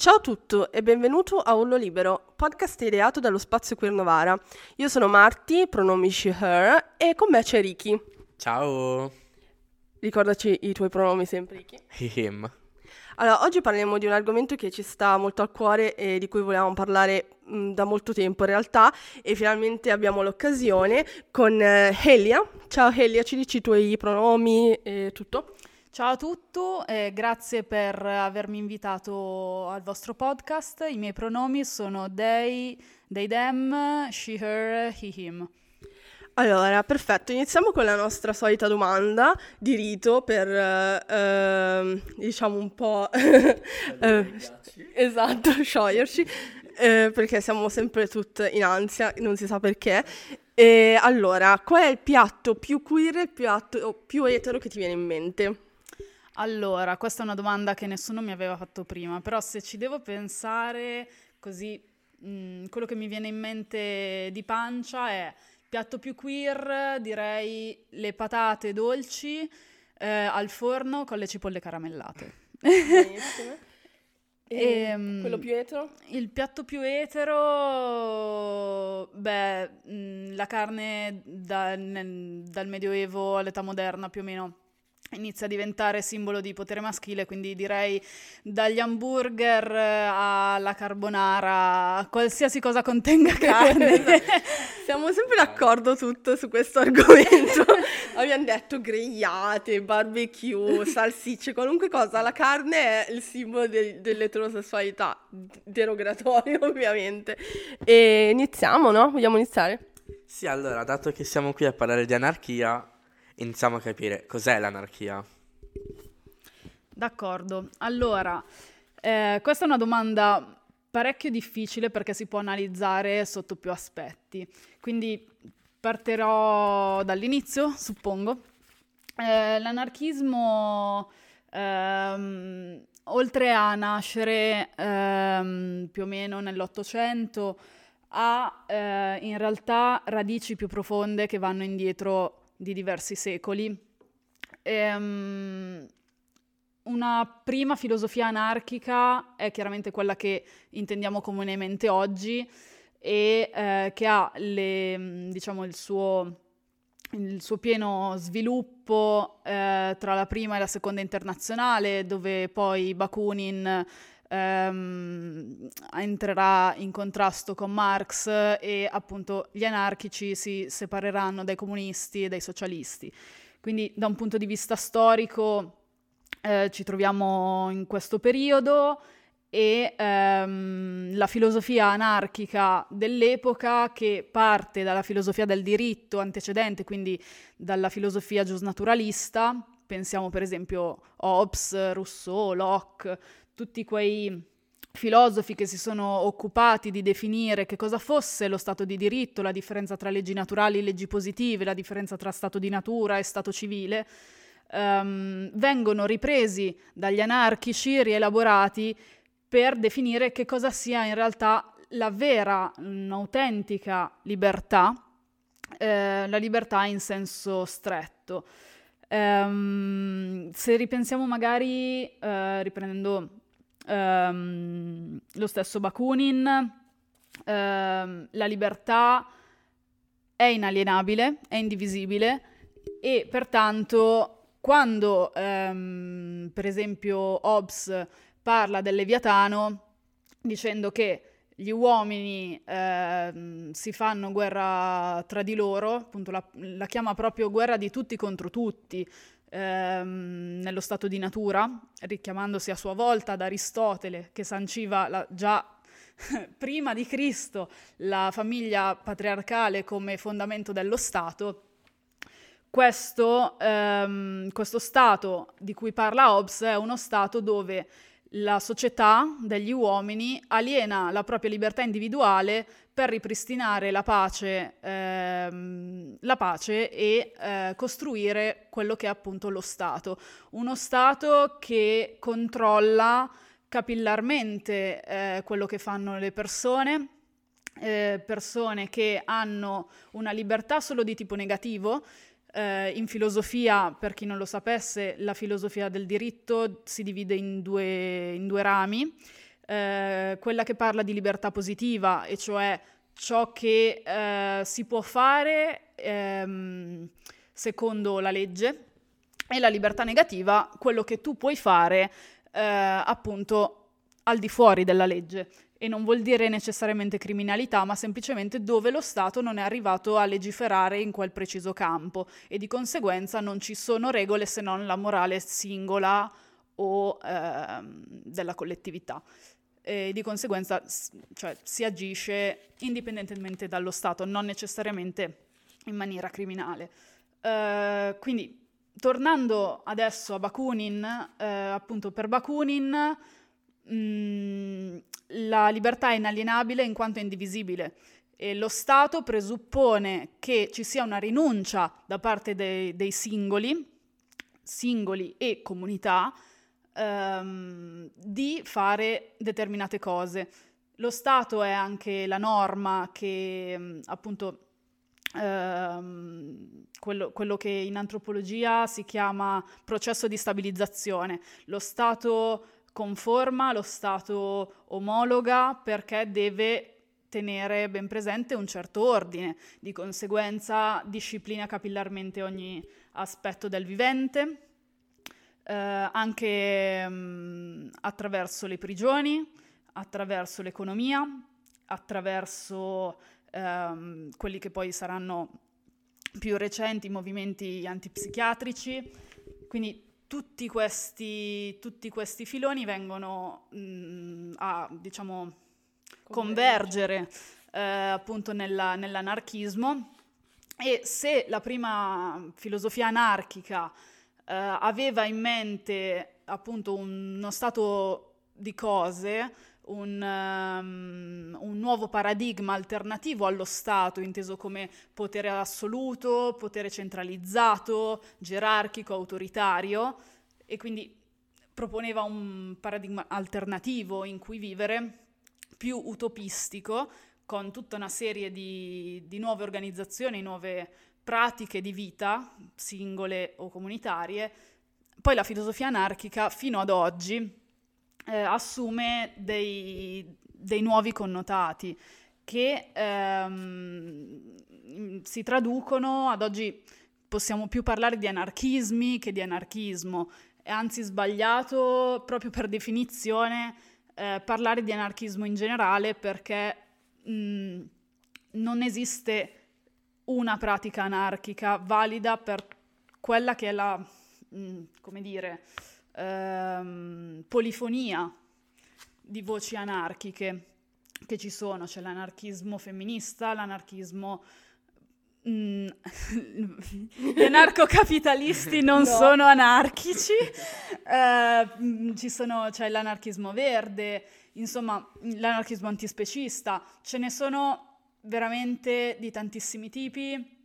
Ciao a tutti e benvenuto a Ullo Libero, podcast ideato dallo Spazio Queer Novara. Io sono Marti, pronomi she, her e con me c'è Ricky. Ciao. Ricordaci i tuoi pronomi sempre, Ricky. Him. Allora, oggi parliamo di un argomento che ci sta molto al cuore e di cui volevamo parlare mh, da molto tempo in realtà e finalmente abbiamo l'occasione con eh, Helia. Ciao Helia, ci dici i tuoi pronomi e tutto? Ciao a tutti e grazie per avermi invitato al vostro podcast. I miei pronomi sono they, they, them, she, her, he, him. Allora, perfetto, iniziamo con la nostra solita domanda di rito per, eh, diciamo, un po'... eh, esatto, scioglierci, eh, perché siamo sempre tutte in ansia, non si sa perché. E allora, qual è il piatto più queer e il piatto più etero che ti viene in mente? Allora, questa è una domanda che nessuno mi aveva fatto prima, però se ci devo pensare così, mh, quello che mi viene in mente di pancia è piatto più queer, direi le patate dolci eh, al forno con le cipolle caramellate. Benissimo. E Ehm, quello più etero? Il piatto più etero, beh, mh, la carne da- nel- dal Medioevo all'età moderna più o meno inizia a diventare simbolo di potere maschile, quindi direi dagli hamburger eh, alla carbonara, qualsiasi cosa contenga carne. Siamo sempre d'accordo tutto su questo argomento. Abbiamo detto grigliate, barbecue, salsicce, qualunque cosa. La carne è il simbolo de- dell'eterosessualità, derogatorio ovviamente. E iniziamo, no? Vogliamo iniziare? Sì, allora, dato che siamo qui a parlare di anarchia, iniziamo a capire cos'è l'anarchia. D'accordo, allora, eh, questa è una domanda parecchio difficile perché si può analizzare sotto più aspetti. Quindi partirò dall'inizio, suppongo. Eh, l'anarchismo, ehm, oltre a nascere ehm, più o meno nell'Ottocento, ha eh, in realtà radici più profonde che vanno indietro di diversi secoli. Ehm, una prima filosofia anarchica è chiaramente quella che intendiamo comunemente oggi e eh, che ha le, diciamo, il suo, il suo pieno sviluppo eh, tra la prima e la seconda internazionale, dove poi Bakunin ehm, entrerà in contrasto con Marx e appunto gli anarchici si separeranno dai comunisti e dai socialisti. Quindi da un punto di vista storico eh, ci troviamo in questo periodo e ehm, la filosofia anarchica dell'epoca che parte dalla filosofia del diritto antecedente, quindi dalla filosofia giusnaturalista, pensiamo per esempio Hobbes, Rousseau, Locke, tutti quei filosofi che si sono occupati di definire che cosa fosse lo stato di diritto, la differenza tra leggi naturali e leggi positive, la differenza tra stato di natura e stato civile, ehm, vengono ripresi dagli anarchici, rielaborati per definire che cosa sia in realtà la vera, un'autentica libertà, eh, la libertà in senso stretto. Ehm, se ripensiamo magari, eh, riprendendo ehm, lo stesso Bakunin, ehm, la libertà è inalienabile, è indivisibile e pertanto quando ehm, per esempio Hobbes parla del Leviatano dicendo che gli uomini ehm, si fanno guerra tra di loro, appunto la, la chiama proprio guerra di tutti contro tutti, ehm, nello stato di natura, richiamandosi a sua volta ad Aristotele che sanciva la, già prima di Cristo la famiglia patriarcale come fondamento dello Stato. Questo, ehm, questo Stato di cui parla Hobbes è uno Stato dove la società degli uomini aliena la propria libertà individuale per ripristinare la pace, ehm, la pace e eh, costruire quello che è appunto lo Stato. Uno Stato che controlla capillarmente eh, quello che fanno le persone, eh, persone che hanno una libertà solo di tipo negativo, eh, in filosofia, per chi non lo sapesse, la filosofia del diritto si divide in due, in due rami. eh, quella che parla di libertà positiva, e cioè ciò che eh, si può fare ehm, secondo la legge, e la libertà negativa, quello che tu puoi fare eh, appunto al di fuori della legge. E non vuol dire necessariamente criminalità, ma semplicemente dove lo Stato non è arrivato a legiferare in quel preciso campo e di conseguenza non ci sono regole se non la morale singola o eh, della collettività. E di conseguenza cioè, si agisce indipendentemente dallo Stato, non necessariamente in maniera criminale. Uh, quindi tornando adesso a Bakunin, uh, appunto per Bakunin la libertà è inalienabile in quanto è indivisibile e lo Stato presuppone che ci sia una rinuncia da parte dei, dei singoli, singoli e comunità, ehm, di fare determinate cose. Lo Stato è anche la norma che appunto ehm, quello, quello, che in antropologia si chiama processo di stabilizzazione. Lo Stato conforma, lo Stato omologa perché deve tenere ben presente un certo ordine, di conseguenza disciplina capillarmente ogni aspetto del vivente, eh, anche mh, mm, attraverso le prigioni, attraverso l'economia, attraverso ehm, quelli che poi saranno più recenti movimenti antipsichiatrici. Quindi tutti questi, tutti questi filoni vengono mh, mm, a, diciamo, convergere eh, appunto nella, nell'anarchismo. E se la prima filosofia anarchica eh, aveva in mente appunto uno stato di cose, un, um, un, nuovo paradigma alternativo allo Stato, inteso come potere assoluto, potere centralizzato, gerarchico, autoritario, e quindi proponeva un paradigma alternativo in cui vivere, più utopistico, con tutta una serie di, di nuove organizzazioni, nuove pratiche di vita, singole o comunitarie. Poi la filosofia anarchica, fino ad oggi, eh, assume dei, dei, nuovi connotati che ehm, si traducono, ad oggi possiamo più parlare di anarchismi che di anarchismo, è anzi sbagliato proprio per definizione eh, parlare di anarchismo in generale perché mh, non esiste una pratica anarchica valida per quella che è la, mh, come dire, ehm, polifonia di voci anarchiche che ci sono, c'è l'anarchismo femminista, l'anarchismo... Mm, gli anarcocapitalisti non no. sono anarchici, eh, ci sono, c'è l'anarchismo verde, insomma l'anarchismo antispecista, ce ne sono veramente di tantissimi tipi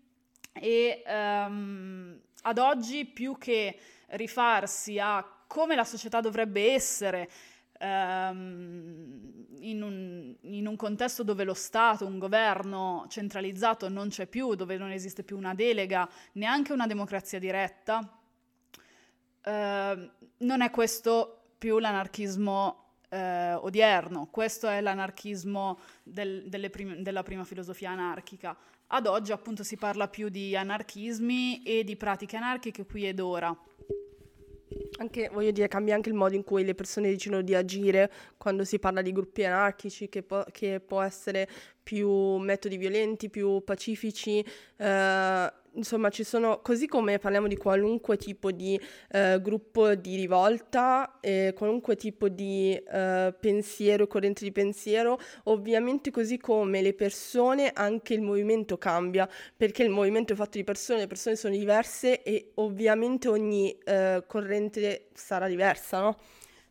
e um, ad oggi più che rifarsi a come la società dovrebbe essere ehm, in, un, in, un, contesto dove lo Stato, un governo centralizzato non c'è più, dove non esiste più una delega, neanche una democrazia diretta, eh, non è questo più l'anarchismo eh, odierno, questo è l'anarchismo del, prim- della prima filosofia anarchica. Ad oggi appunto si parla più di anarchismi e di pratiche anarchiche qui ed ora. Anche, voglio dire, cambia anche il modo in cui le persone decidono di agire quando si parla di gruppi anarchici, che, po- che può essere più metodi violenti, più pacifici. Eh, insomma, ci sono, così come parliamo di qualunque tipo di eh, gruppo di rivolta, eh, qualunque tipo di eh, pensiero, corrente di pensiero, ovviamente così come le persone, anche il movimento cambia, perché il movimento è fatto di persone, le persone sono diverse e ovviamente ogni eh, corrente sarà diversa, no?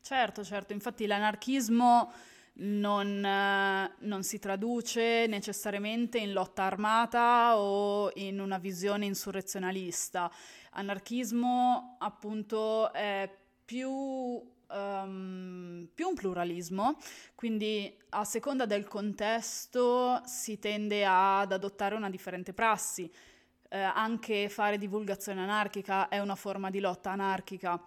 Certo, certo, infatti l'anarchismo non, eh, non, si traduce necessariamente in lotta armata o in una visione insurrezionalista. Anarchismo appunto è più, um, più un pluralismo, quindi a seconda del contesto si tende ad adottare una differente prassi. Eh, anche fare divulgazione anarchica è una forma di lotta anarchica.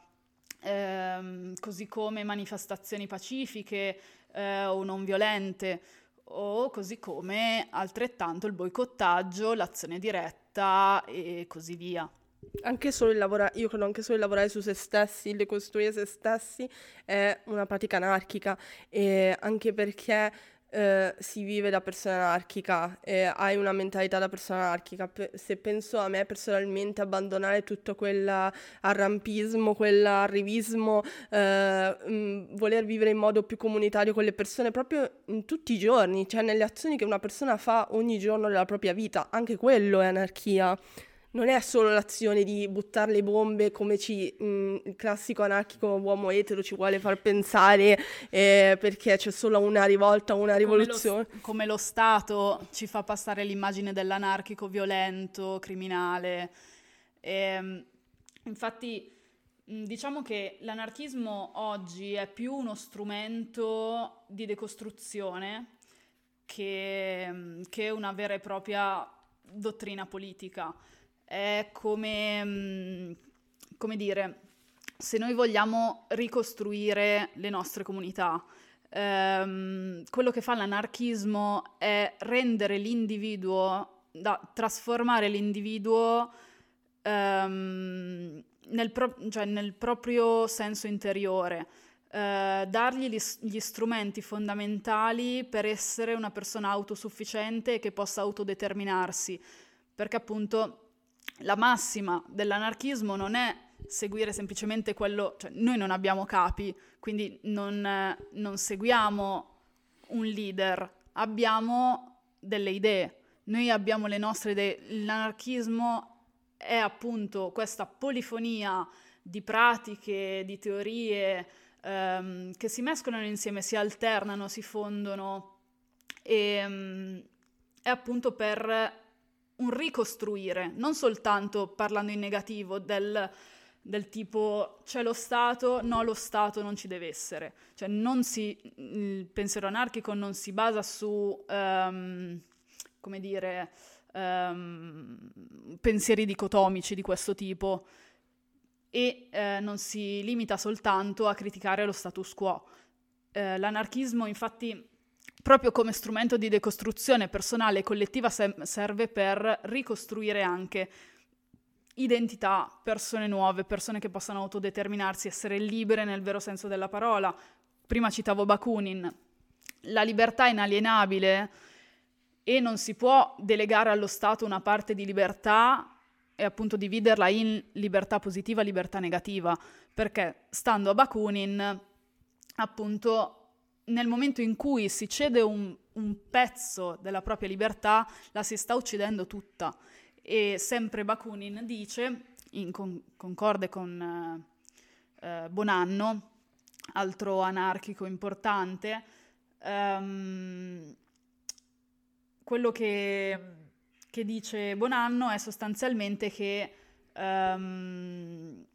Eh, così come manifestazioni pacifiche, eh, o non violente, o così come altrettanto il boicottaggio, l'azione diretta e così via. Anche solo il lavorare, io credo anche solo il lavorare su se stessi, il decostruire se stessi è una pratica anarchica e anche perché eh, si vive da persona anarchica e hai una mentalità da persona anarchica. Pe- se penso a me personalmente, abbandonare tutto quell'arrampismo, quell'arrivismo, eh, mh, mm, voler vivere in modo più comunitario con le persone proprio in tutti i giorni, cioè nelle azioni che una persona fa ogni giorno della propria vita, anche quello è anarchia non è solo l'azione di buttare le bombe come ci, mh, il classico anarchico uomo etero ci vuole far pensare eh, perché c'è solo una rivolta, una rivoluzione. Come lo, come lo, Stato ci fa passare l'immagine dell'anarchico violento, criminale. E, ehm, infatti diciamo che l'anarchismo oggi è più uno strumento di decostruzione che, che una vera e propria dottrina politica è come, mm, come dire, se noi vogliamo ricostruire le nostre comunità, ehm, quello che fa l'anarchismo è rendere l'individuo, da, trasformare l'individuo ehm, nel, pro- cioè nel, proprio senso interiore, eh, dargli gli, gli, strumenti fondamentali per essere una persona autosufficiente e che possa autodeterminarsi, perché appunto la massima dell'anarchismo non è seguire semplicemente quello, cioè noi non abbiamo capi, quindi non, non seguiamo un leader, abbiamo delle idee, noi abbiamo le nostre idee, l'anarchismo è appunto questa polifonia di pratiche, di teorie ehm, che si mescolano insieme, si alternano, si fondono. E um, è appunto per un ricostruire, non soltanto parlando in negativo del, del, tipo c'è lo Stato, no lo Stato non ci deve essere. Cioè si, il pensiero anarchico non si basa su, um, come dire, um, pensieri dicotomici di questo tipo e eh, non si limita soltanto a criticare lo status quo. Eh, l'anarchismo infatti proprio come strumento di decostruzione personale e collettiva sem- serve per ricostruire anche identità, persone nuove, persone che possano autodeterminarsi, essere libere nel vero senso della parola. Prima citavo Bakunin, la libertà è inalienabile e non si può delegare allo Stato una parte di libertà e appunto dividerla in libertà positiva e libertà negativa, perché stando a Bakunin, appunto nel momento in cui si cede un, un, pezzo della propria libertà, la si sta uccidendo tutta. E sempre Bakunin dice, in con- concorde con eh, eh, Bonanno, altro anarchico importante, ehm, quello che, che, dice Bonanno è sostanzialmente che ehm,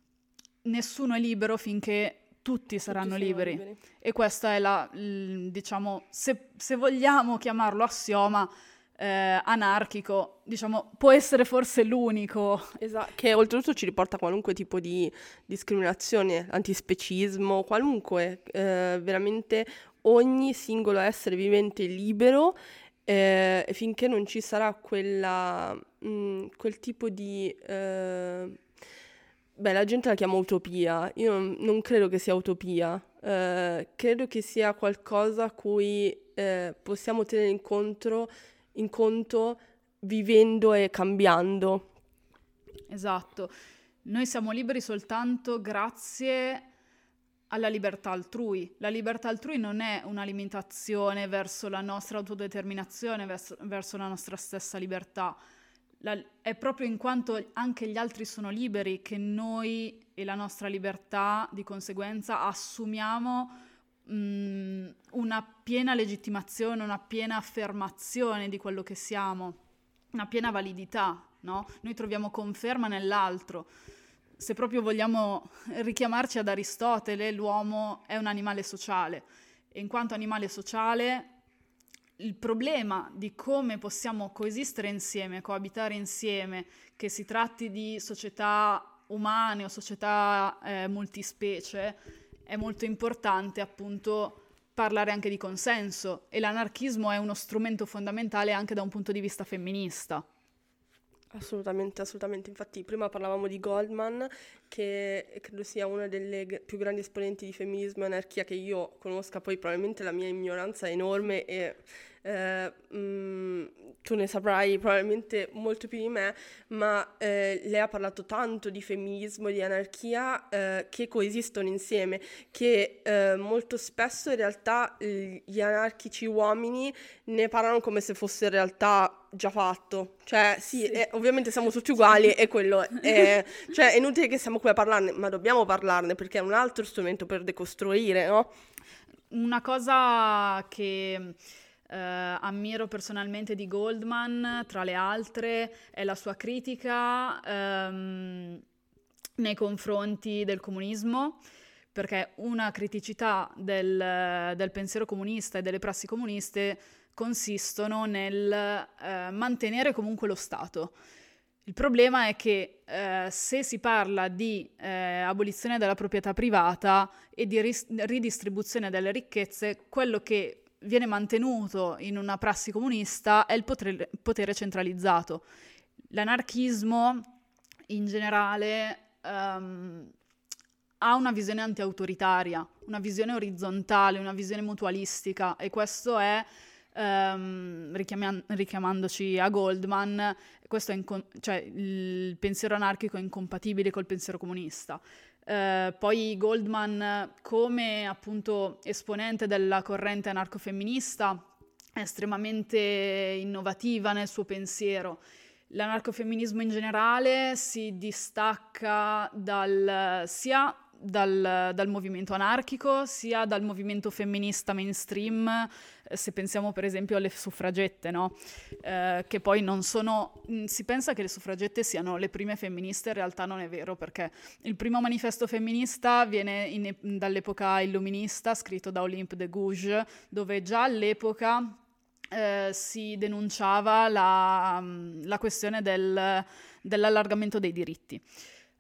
nessuno è libero finché tutti saranno tutti liberi. liberi. E questo è la, diciamo, se, se, vogliamo chiamarlo assioma eh, anarchico, diciamo, può essere forse l'unico. Esatto, che oltretutto ci riporta a qualunque tipo di discriminazione, antispecismo, qualunque, eh, veramente ogni singolo essere vivente libero eh, finché non ci sarà quella, mh, mm, quel tipo di eh, Beh, la gente la chiama utopia, io non, credo che sia utopia, eh, credo che sia qualcosa a cui eh, possiamo tenere in conto, in conto vivendo e cambiando. Esatto, noi siamo liberi soltanto grazie alla libertà altrui. La libertà altrui non è una limitazione verso la nostra autodeterminazione, verso, verso la nostra stessa libertà la, è proprio in quanto anche gli altri sono liberi che noi e la nostra libertà di conseguenza assumiamo mh, mm, una piena legittimazione, una piena affermazione di quello che siamo, una piena validità, no? Noi troviamo conferma nell'altro. Se proprio vogliamo richiamarci ad Aristotele, l'uomo è un animale sociale e in quanto animale sociale il problema di come possiamo coesistere insieme, coabitare insieme, che si tratti di società umane o società eh, multispecie, è molto importante appunto parlare anche di consenso e l'anarchismo è uno strumento fondamentale anche da un punto di vista femminista. Assolutamente, assolutamente. Infatti, prima parlavamo di Goldman, che credo sia una delle g- più grandi esponenti di femminismo e anarchia che io conosca, poi probabilmente la mia ignoranza è enorme e eh, mh, mm, tu ne saprai probabilmente molto più di me, ma eh, lei ha parlato tanto di femminismo e di anarchia eh, che coesistono insieme, che eh, molto spesso in realtà gli anarchici uomini ne parlano come se fosse in realtà già fatto. Cioè, sì, sì. Eh, ovviamente siamo tutti uguali e quello è... cioè, è inutile che siamo qui a parlarne, ma dobbiamo parlarne perché è un altro strumento per decostruire, no? Una cosa che eh, ammiro personalmente di Goldman, tra le altre, è la sua critica ehm, nei confronti del comunismo perché una criticità del, del, pensiero comunista e delle prassi comuniste consistono nel eh, mantenere comunque lo Stato. Il problema è che eh, se si parla di eh, abolizione della proprietà privata e di ris- ridistribuzione delle ricchezze, quello che viene mantenuto in una prassi comunista è il potere, potere centralizzato. L'anarchismo in generale um, ha una visione anti-autoritaria, una visione orizzontale, una visione mutualistica e questo è, um, richiam- richiamandoci a Goldman, inco- cioè, il pensiero anarchico è incompatibile col pensiero comunista. Eh, poi Goldman, come appunto esponente della corrente anarcofemminista, è estremamente innovativa nel suo pensiero. L'anarcofemminismo in generale si distacca dal, sia dal, dal, movimento anarchico sia dal movimento femminista mainstream, eh, se pensiamo per esempio alle suffragette, no? eh, che poi non sono... Mm, si pensa che le suffragette siano le prime femministe, in realtà non è vero perché il primo manifesto femminista viene in, dall'epoca illuminista, scritto da Olympe de Gouges, dove già all'epoca eh, si denunciava la, mm, la questione del, dell'allargamento dei diritti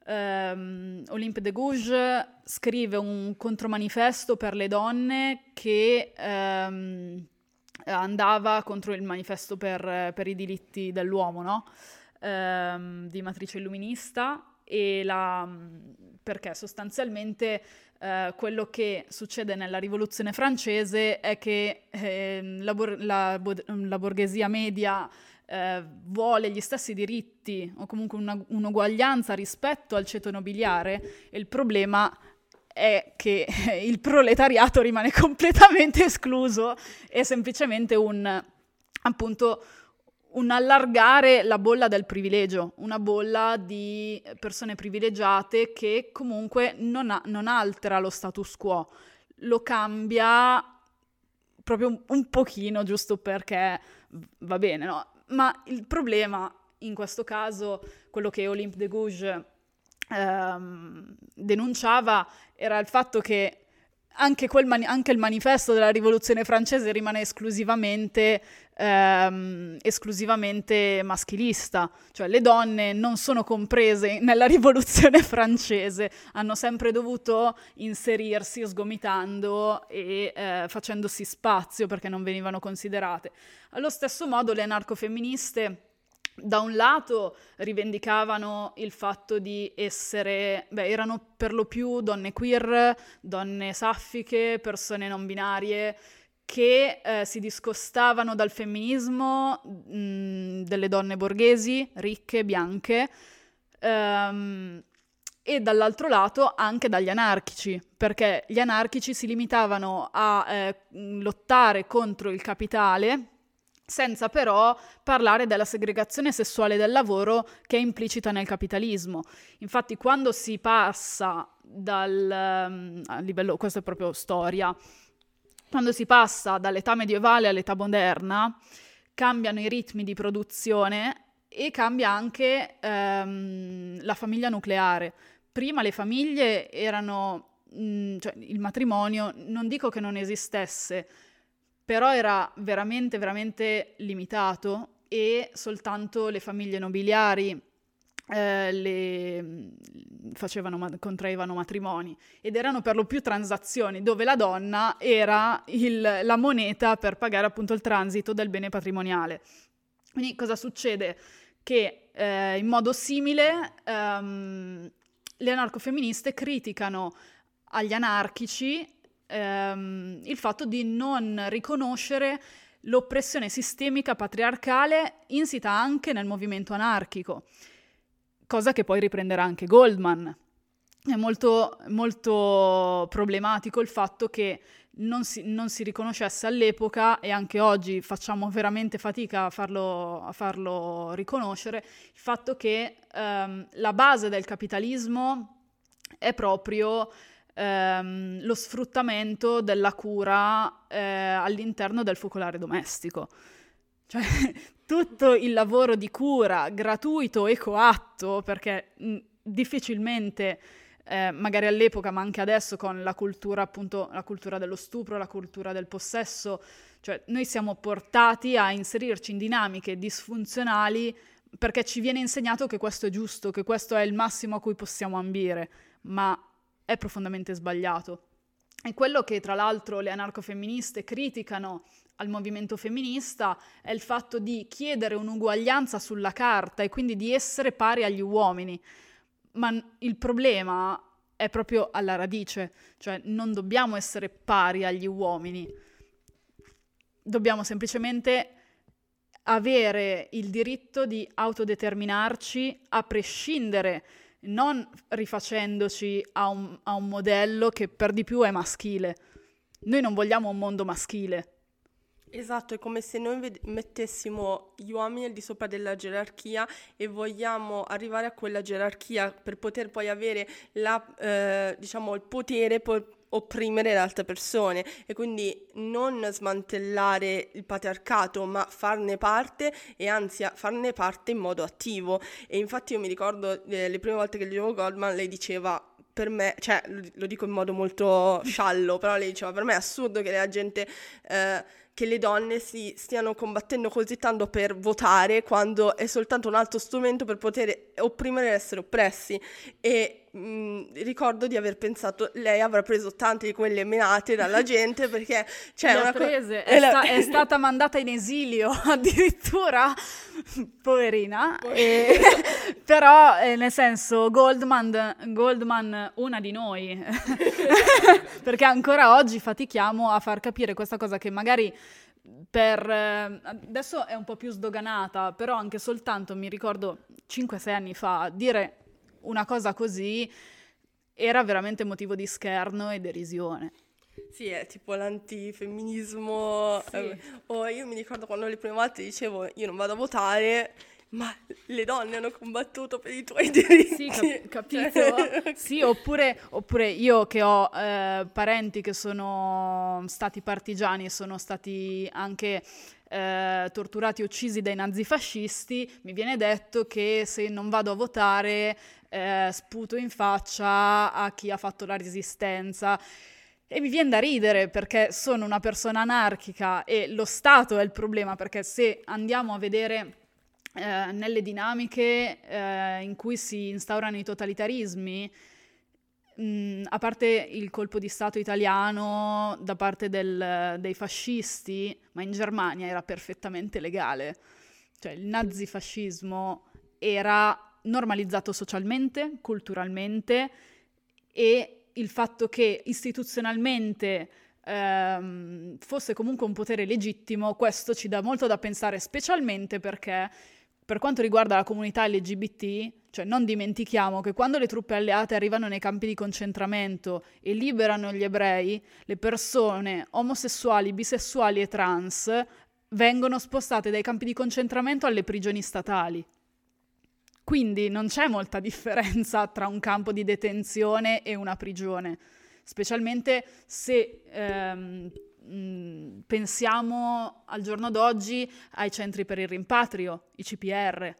um, Olympe de Gouges scrive un contromanifesto per le donne che um, andava contro il manifesto per, per i diritti dell'uomo, no? um, di matrice illuminista, la, perché sostanzialmente Uh, quello che succede nella rivoluzione francese è che eh, la, la, la, borghesia media eh, vuole gli stessi diritti o comunque una, un'uguaglianza rispetto al ceto nobiliare il problema è che il proletariato rimane completamente escluso è semplicemente un appunto un allargare la bolla del privilegio, una bolla di persone privilegiate che comunque non, ha, non altera lo status quo, lo cambia proprio un, un pochino giusto perché va bene, no? Ma il problema, in questo caso, quello che Olympe de Gouges ehm, denunciava, era il fatto che anche, mani- anche, il manifesto della rivoluzione francese rimane esclusivamente, ehm, esclusivamente, maschilista, cioè le donne non sono comprese nella rivoluzione francese, hanno sempre dovuto inserirsi sgomitando e eh, facendosi spazio perché non venivano considerate. Allo stesso modo le anarcofemministe da un lato rivendicavano il fatto di essere, beh, erano per lo più donne queer, donne saffiche, persone non binarie, che eh, si discostavano dal femminismo mh, delle donne borghesi, ricche, bianche, ehm, e dall'altro lato anche dagli anarchici, perché gli anarchici si limitavano a eh, lottare contro il capitale, senza però parlare della segregazione sessuale del lavoro che è implicita nel capitalismo. Infatti quando si passa dal um, a livello, questo è proprio storia, quando si passa dall'età medievale all'età moderna, cambiano i ritmi di produzione e cambia anche um, la famiglia nucleare. Prima le famiglie erano, mh, mm, cioè il matrimonio, non dico che non esistesse, però era veramente, veramente limitato e soltanto le famiglie nobiliari eh, le, facevano, contraevano matrimoni ed erano per lo più transazioni dove la donna era il, la moneta per pagare appunto il transito del bene patrimoniale. Quindi cosa succede? Che eh, in modo simile ehm, le anarcofemministe criticano agli anarchici ehm, il fatto di non riconoscere l'oppressione sistemica patriarcale insita anche nel movimento anarchico cosa che poi riprenderà anche Goldman. È molto, molto problematico il fatto che non si, non si, riconoscesse all'epoca e anche oggi facciamo veramente fatica a farlo, a farlo riconoscere, il fatto che ehm, la base del capitalismo è proprio ehm, lo sfruttamento della cura eh, all'interno del focolare domestico. Cioè, tutto il lavoro di cura gratuito e coatto, perché mh, difficilmente, eh, magari all'epoca, ma anche adesso, con la cultura, appunto, la cultura dello stupro, la cultura del possesso, cioè noi siamo portati a inserirci in dinamiche disfunzionali perché ci viene insegnato che questo è giusto, che questo è il massimo a cui possiamo ambire, ma è profondamente sbagliato. E quello che tra l'altro le anarcofemministe criticano al movimento femminista è il fatto di chiedere un'uguaglianza sulla carta e quindi di essere pari agli uomini. Ma il problema è proprio alla radice, cioè non dobbiamo essere pari agli uomini, dobbiamo semplicemente avere il diritto di autodeterminarci a prescindere, non rifacendoci a un, a un modello che per di più è maschile. Noi non vogliamo un mondo maschile, Esatto, è come se noi mettessimo gli uomini al di sopra della gerarchia e vogliamo arrivare a quella gerarchia per poter poi avere la, eh, diciamo, il potere per opprimere le altre persone e quindi non smantellare il patriarcato ma farne parte e anzi farne parte in modo attivo e infatti io mi ricordo eh, le prime volte che leggevo Goldman lei diceva per me, cioè lo dico in modo molto sciallo, però lei diceva per me è assurdo che la gente eh, che le donne si stiano combattendo così tanto per votare quando è soltanto un altro strumento per poter opprimere e essere oppressi. E mh, ricordo di aver pensato lei avrà preso tante di quelle menate dalla gente perché cioè, una prese. Co- è, sta- è, stata mandata in esilio addirittura poverina e... però eh, nel senso Goldman, Goldman una di noi perché ancora oggi fatichiamo a far capire questa cosa che magari per eh, adesso è un po' più sdoganata, però anche soltanto mi ricordo 5-6 anni fa dire una cosa così era veramente motivo di scherno e derisione. Sì, è tipo l'antifemminismo. Sì. Eh, o io mi ricordo quando le prime volte dicevo io non vado a votare ma le donne hanno combattuto per i tuoi diritti. Sì, cap- capito. Sì, oppure, oppure, io che ho eh, parenti che sono stati partigiani e sono stati anche eh, torturati e uccisi dai nazifascisti, mi viene detto che se non vado a votare eh, sputo in faccia a chi ha fatto la resistenza. E mi viene da ridere perché sono una persona anarchica e lo Stato è il problema perché se andiamo a vedere eh, nelle dinamiche eh, in cui si instaurano i totalitarismi, mh, mm, a parte il colpo di Stato italiano da parte del, dei fascisti, ma in Germania era perfettamente legale. Cioè il nazifascismo era normalizzato socialmente, culturalmente e il fatto che istituzionalmente ehm, fosse comunque un potere legittimo, questo ci dà molto da pensare, specialmente perché per quanto riguarda la comunità LGBT, cioè non dimentichiamo che quando le truppe alleate arrivano nei campi di concentramento e liberano gli ebrei, le persone omosessuali, bisessuali e trans vengono spostate dai campi di concentramento alle prigioni statali. Quindi non c'è molta differenza tra un campo di detenzione e una prigione, specialmente se ehm, pensiamo al giorno d'oggi ai centri per il rimpatrio, i CPR,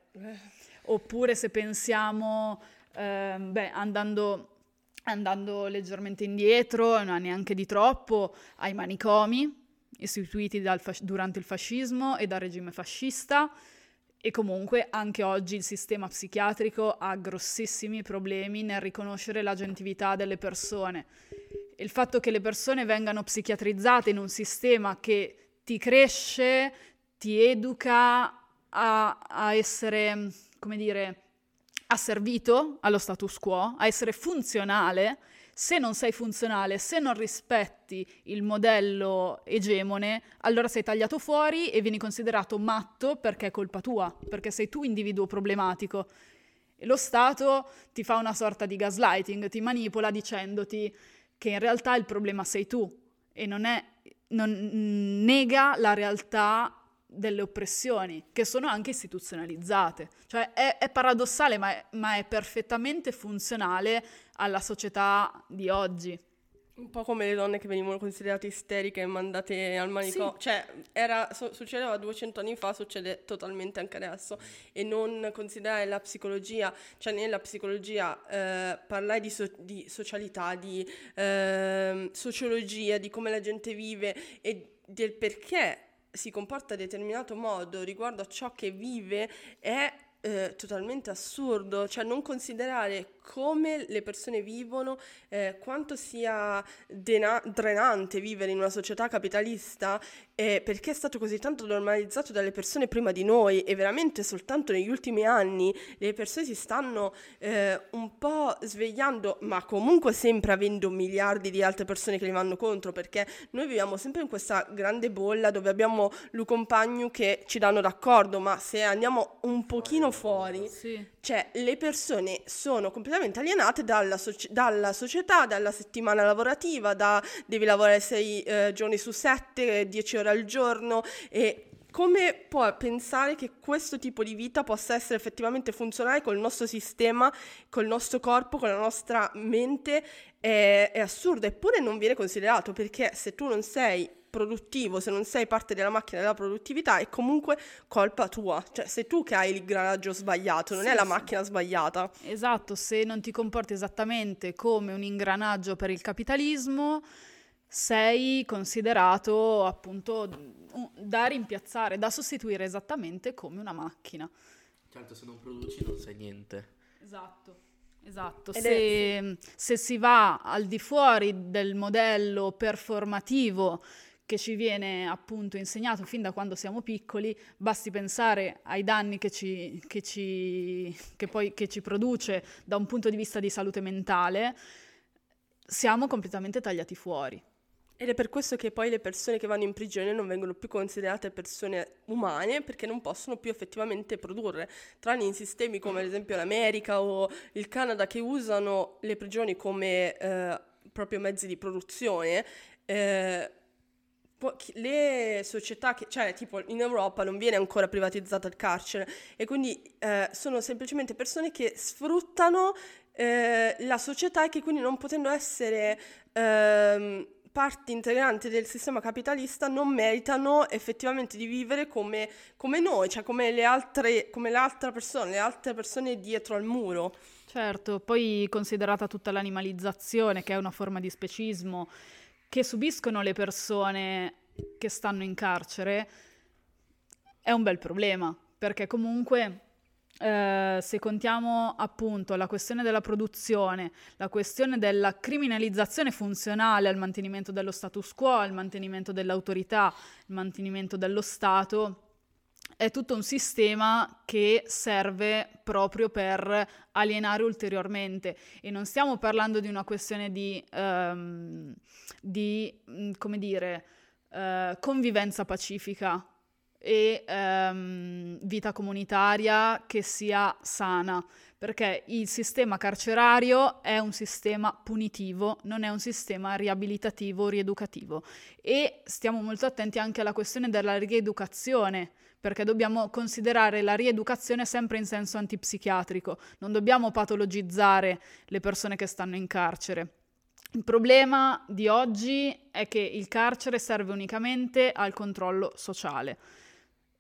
oppure se pensiamo, eh, beh, andando, andando leggermente indietro, non neanche di troppo, ai manicomi istituiti fas- durante il fascismo e dal regime fascista E comunque anche oggi il sistema psichiatrico ha grossissimi problemi nel riconoscere l'agentività delle persone. Il fatto che le persone vengano psichiatrizzate in un sistema che ti cresce, ti educa a, a essere, come dire, asservito allo status quo, a essere funzionale, se non sei funzionale, se non rispetti il modello egemone, allora sei tagliato fuori e vieni considerato matto perché è colpa tua, perché sei tu individuo problematico. E lo Stato ti fa una sorta di gaslighting, ti manipola dicendoti che in realtà il problema sei tu e non, è, non nega la realtà delle oppressioni che sono anche istituzionalizzate. Cioè è, è paradossale, ma è, ma è, perfettamente funzionale alla società di oggi. Un po' come le donne che venivano considerate isteriche e mandate al manicomio. Sì. Cioè, era, so, succedeva 200 anni fa, succede totalmente anche adesso. E non considerare la psicologia, cioè nella psicologia eh, parlare di, so, di, socialità, di eh, sociologia, di come la gente vive e del perché si comporta in determinato modo riguardo a ciò che vive è eh, totalmente assurdo, cioè non considerare come le persone vivono, eh, quanto sia dena- drenante vivere in una società capitalista, eh, perché è stato così tanto normalizzato dalle persone prima di noi e veramente soltanto negli ultimi anni le persone si stanno eh, un po' svegliando, ma comunque sempre avendo miliardi di altre persone che li vanno contro, perché noi viviamo sempre in questa grande bolla dove abbiamo Lu Compagno che ci danno d'accordo, ma se andiamo un pochino fuori, sì. Cioè le persone sono completamente alienate dalla, soci- dalla, società, dalla settimana lavorativa, da devi lavorare sei eh, giorni su sette, dieci ore al giorno e come può pensare che questo tipo di vita possa essere effettivamente funzionale col nostro sistema, col nostro corpo, con la nostra mente? È, è assurdo, eppure non viene considerato perché se tu non sei produttivo, se non sei parte della macchina della produttività, è comunque colpa tua. Cioè, sei tu che hai l'ingranaggio sbagliato, non sì, è la sì. macchina sbagliata. Esatto, se non ti comporti esattamente come un ingranaggio per il capitalismo, sei considerato appunto da rimpiazzare, da sostituire esattamente come una macchina. Certo, se non produci non sai niente. Esatto. Esatto, se, se, si va al di fuori del modello performativo che ci viene appunto insegnato fin da quando siamo piccoli, basti pensare ai danni che ci, che ci, che poi, che ci produce da un punto di vista di salute mentale, siamo completamente tagliati fuori. Ed è per questo che poi le persone che vanno in prigione non vengono più considerate persone umane perché non possono più effettivamente produrre, tranne in sistemi come ad esempio l'America o il Canada che usano le prigioni come eh, proprio mezzi di produzione. Eh, le società che, cioè tipo in Europa non viene ancora privatizzata il carcere e quindi eh, sono semplicemente persone che sfruttano eh, la società e che quindi non potendo essere eh, parti integranti del sistema capitalista non meritano effettivamente di vivere come, come noi, cioè come le altre, come l'altra persona, le altre persone dietro al muro. Certo, poi considerata tutta l'animalizzazione che è una forma di specismo che subiscono le persone che stanno in carcere è un bel problema, perché comunque eh, se contiamo appunto la questione della produzione, la questione della criminalizzazione funzionale al mantenimento dello status quo, al mantenimento dell'autorità, al mantenimento dello Stato, è tutto un sistema che serve proprio per alienare ulteriormente. E non stiamo parlando di una questione di, um, di mm, come dire, uh, convivenza pacifica e um, vita comunitaria che sia sana, perché il sistema carcerario è un sistema punitivo, non è un sistema riabilitativo, rieducativo. E stiamo molto attenti anche alla questione della rieducazione perché dobbiamo considerare la rieducazione sempre in senso antipsichiatrico, non dobbiamo patologizzare le persone che stanno in carcere. Il problema di oggi è che il carcere serve unicamente al controllo sociale.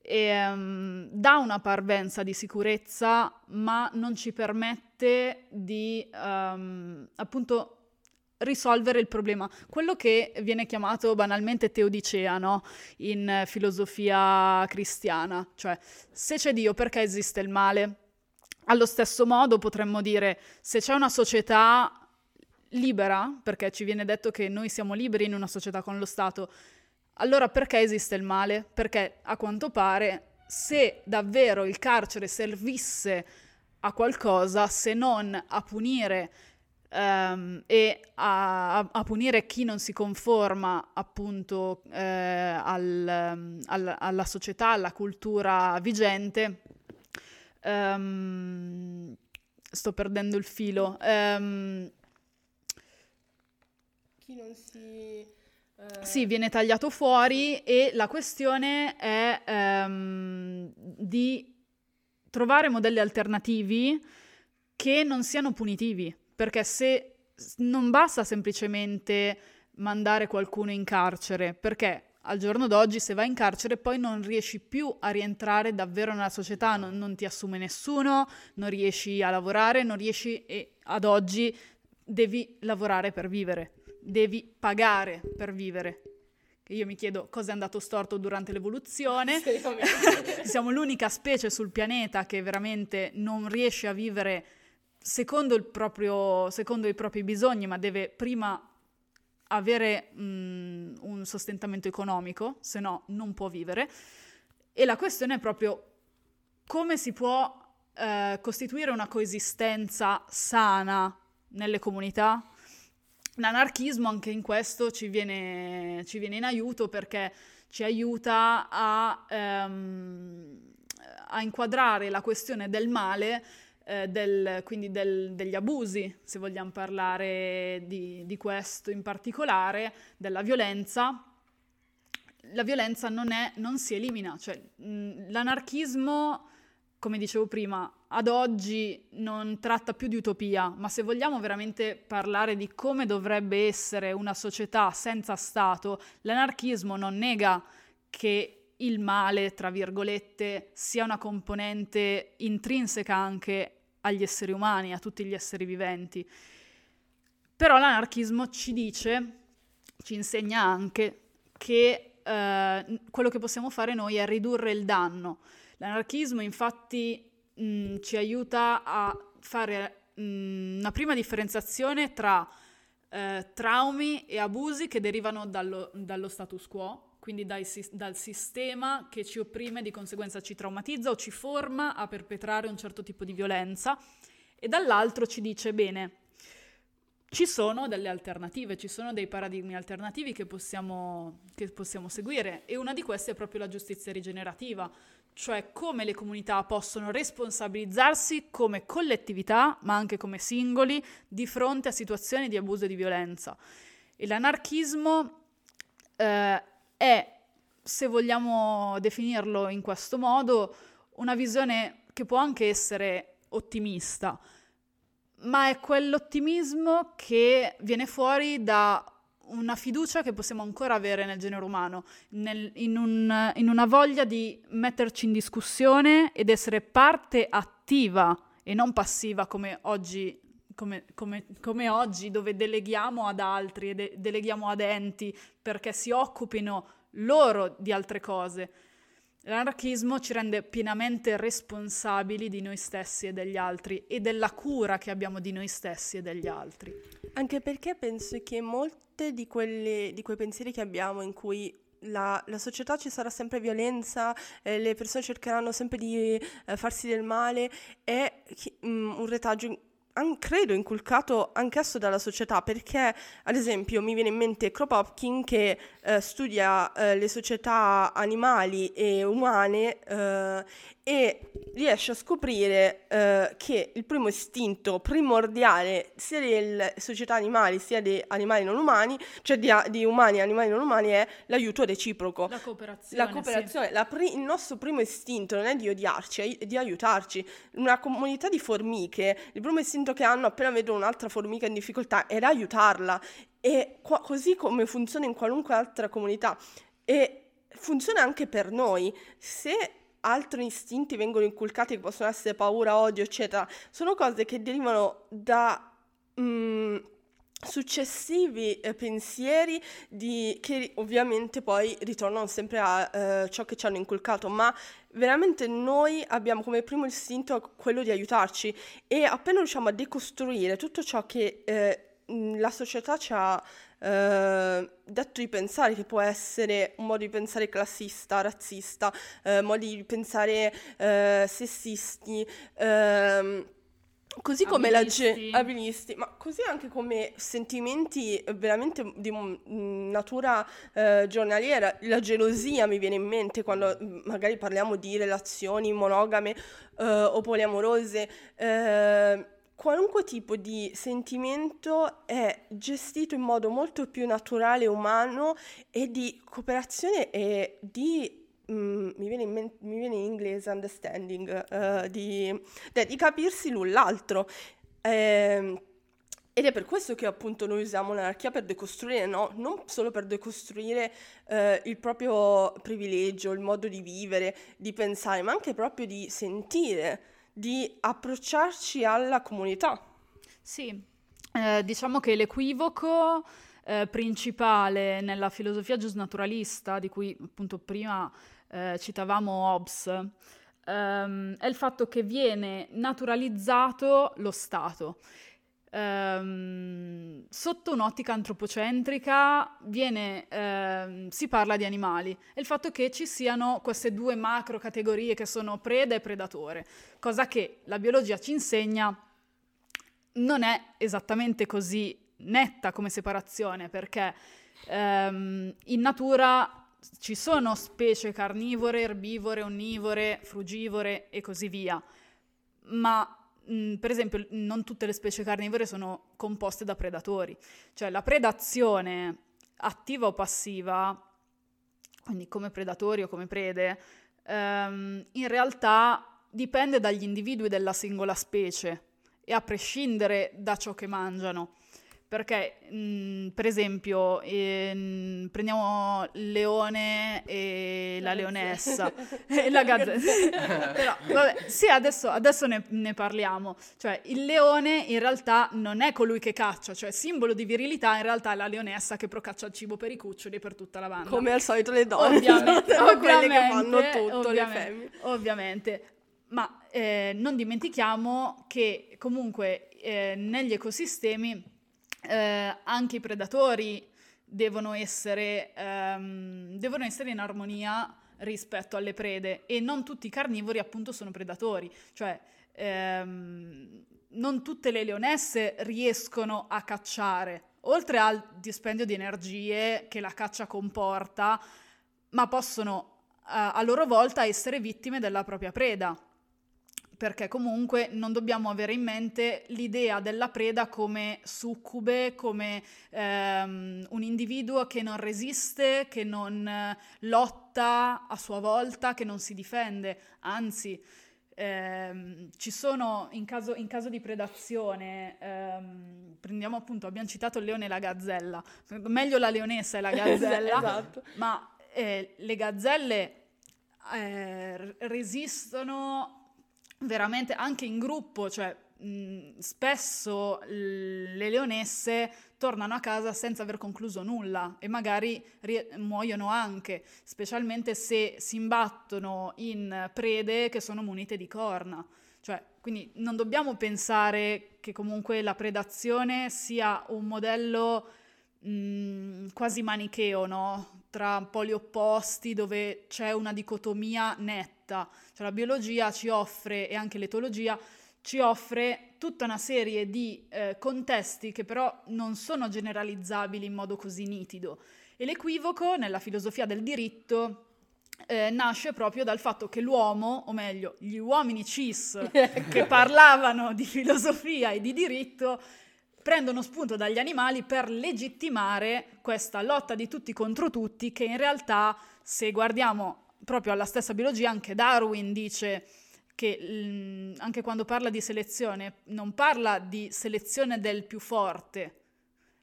E, um, dà una parvenza di sicurezza, ma non ci permette di um, appunto risolvere il problema. Quello che viene chiamato banalmente teodicea no? in filosofia cristiana, cioè se c'è Dio perché esiste il male? Allo stesso modo potremmo dire se c'è una società libera, perché ci viene detto che noi siamo liberi in una società con lo Stato, allora perché esiste il male? Perché a quanto pare se davvero il carcere servisse a qualcosa se non a punire um, e a, a, punire chi non si conforma appunto eh, al, al, alla società, alla cultura vigente. Um, sto perdendo il filo. Um, chi non si... Uh... Sì, viene tagliato fuori e la questione è um, di trovare modelli alternativi che non siano punitivi, perché se non basta semplicemente mandare qualcuno in carcere, perché al giorno d'oggi se vai in carcere poi non riesci più a rientrare davvero nella società, non, non ti assume nessuno, non riesci a lavorare, non riesci e ad oggi devi lavorare per vivere, devi pagare per vivere. Io mi chiedo cosa è andato storto durante l'evoluzione. Siamo l'unica specie sul pianeta che veramente non riesce a vivere secondo, proprio, secondo i propri bisogni, ma deve prima avere mh, mm, un sostentamento economico, se no non può vivere. E la questione è proprio come si può eh, costituire una coesistenza sana nelle comunità. L'anarchismo anche in questo ci viene, ci viene in aiuto perché ci aiuta a, ehm, a inquadrare la questione del male eh, del, quindi del, degli abusi, se vogliamo parlare di, di, questo in particolare, della violenza, la violenza non, è, non si elimina, cioè mh, l'anarchismo, come dicevo prima, ad oggi non tratta più di utopia, ma se vogliamo veramente parlare di come dovrebbe essere una società senza Stato, l'anarchismo non nega che il male, tra virgolette, sia una componente intrinseca anche agli esseri umani, a tutti gli esseri viventi. Però l'anarchismo ci dice, ci insegna anche che eh, quello che possiamo fare noi è ridurre il danno. L'anarchismo infatti mh, ci aiuta a fare mh, una prima differenziazione tra eh, traumi e abusi che derivano dallo, dallo status quo quindi dai, dal sistema che ci opprime, di conseguenza ci traumatizza o ci forma a perpetrare un certo tipo di violenza, e dall'altro ci dice, bene, ci sono delle alternative, ci sono dei paradigmi alternativi che possiamo, che possiamo seguire, e una di queste è proprio la giustizia rigenerativa, cioè come le comunità possono responsabilizzarsi come collettività, ma anche come singoli, di fronte a situazioni di abuso e di violenza. E l'anarchismo eh, è, se vogliamo definirlo in questo modo, una visione che può anche essere ottimista, ma è quell'ottimismo che viene fuori da una fiducia che possiamo ancora avere nel genere umano, nel, in, un, in, una voglia di metterci in discussione ed essere parte attiva e non passiva come oggi, come, come, come oggi dove deleghiamo ad altri e de- deleghiamo ad enti perché si occupino loro di altre cose. L'anarchismo ci rende pienamente responsabili di noi stessi e degli altri e della cura che abbiamo di noi stessi e degli altri. Anche perché penso che molte di, quelle, di quei pensieri che abbiamo in cui la, la, società ci sarà sempre violenza, eh, le persone cercheranno sempre di eh, farsi del male, è mm, un retaggio an- credo inculcato anch'esso dalla società perché ad esempio mi viene in mente Kropotkin che eh, studia eh, le società animali e umane eh, e riesce a scoprire eh, che il primo istinto primordiale sia delle società animali sia di animali non umani, cioè di, di umani e animali non umani, è l'aiuto reciproco. La cooperazione. La cooperazione. Sì. La pri- il nostro primo istinto non è di odiarci, è di aiutarci. Una comunità di formiche, il primo istinto che hanno appena vedono un'altra formica in difficoltà era aiutarla. E qua- così come funziona in qualunque altra comunità. E funziona anche per noi. Se altri istinti vengono inculcati che possono essere paura, odio, eccetera, sono cose che derivano da, mm, successivi eh, pensieri di, che ovviamente poi ritornano sempre a eh, ciò che ci hanno inculcato, ma veramente noi abbiamo come primo istinto quello di aiutarci. E appena riusciamo a decostruire tutto ciò che eh, la società ci ha eh, detto di pensare, che può essere un modo di pensare classista, razzista, eh, modi di pensare eh, sessisti, ehm, Così come la gente, abilisti, ma così anche come sentimenti veramente di natura eh, giornaliera, la gelosia mi viene in mente quando magari parliamo di relazioni monogame eh, o poliamorose, eh, qualunque tipo di sentimento è gestito in modo molto più naturale umano e di cooperazione e di Mm, mi, viene in men- mi, viene in inglese understanding, uh, di, di, capirsi l'un l'altro. Eh, ed è per questo che appunto noi usiamo l'anarchia per decostruire, no? non solo per decostruire eh, il proprio privilegio, il modo di vivere, di pensare, ma anche proprio di sentire, di approcciarci alla comunità. Sì, eh, diciamo che l'equivoco eh, principale nella filosofia giusnaturalista, di cui appunto prima eh, citavamo Hobbes, ehm, è il fatto che viene naturalizzato lo Stato. Um, sotto un'ottica antropocentrica viene, uh, si parla di animali e il fatto che ci siano queste due macro categorie che sono preda e predatore, cosa che la biologia ci insegna non è esattamente così netta come separazione perché um, in natura ci sono specie carnivore, erbivore, onnivore, frugivore e così via, ma mh, per esempio non tutte le specie carnivore sono composte da predatori, cioè la predazione attiva o passiva, quindi come predatori o come prede, ehm, in realtà dipende dagli individui della singola specie e a prescindere da ciò che mangiano. Perché, mh, mm, per esempio, eh, prendiamo il leone e la leonessa e la gazzetta. Però, vabbè, sì, adesso, adesso ne, ne, parliamo. Cioè, il leone in realtà non è colui che caccia, cioè simbolo di virilità in realtà è la leonessa che procaccia il cibo per i cuccioli e per tutta la banda. Come al solito le donne. Ovviamente, ovviamente che fanno tutto, ovviamente, le femmine. Ovviamente. Ma eh, non dimentichiamo che comunque eh, negli ecosistemi eh, anche i predatori devono essere, ehm, devono essere in armonia rispetto alle prede e non tutti i carnivori appunto sono predatori, cioè ehm, non tutte le leonesse riescono a cacciare, oltre al dispendio di energie che la caccia comporta, ma possono eh, a loro volta essere vittime della propria preda perché comunque non dobbiamo avere in mente l'idea della preda come succube, come ehm, un individuo che non resiste, che non eh, lotta a sua volta, che non si difende, anzi ehm, ci sono in caso, in caso di predazione, ehm, prendiamo appunto, abbiamo citato il leone e la gazzella, meglio la leonessa e la gazzella, esatto. ma eh, le gazzelle eh, resistono veramente anche in gruppo, cioè mh, spesso le leonesse tornano a casa senza aver concluso nulla e magari rie- muoiono anche, specialmente se si imbattono in prede che sono munite di corna. Cioè, quindi non dobbiamo pensare che comunque la predazione sia un modello mh, quasi manicheo, no? Tra poli opposti dove c'è una dicotomia netta. Cioè la biologia ci offre, e anche l'etologia, ci offre tutta una serie di eh, contesti che però non sono generalizzabili in modo così nitido. E l'equivoco nella filosofia del diritto eh, nasce proprio dal fatto che l'uomo, o meglio, gli uomini cis che parlavano di filosofia e di diritto, prendono spunto dagli animali per legittimare questa lotta di tutti contro tutti che in realtà, se guardiamo proprio alla stessa biologia, anche Darwin dice che mh, anche quando parla di selezione non parla di selezione del più forte,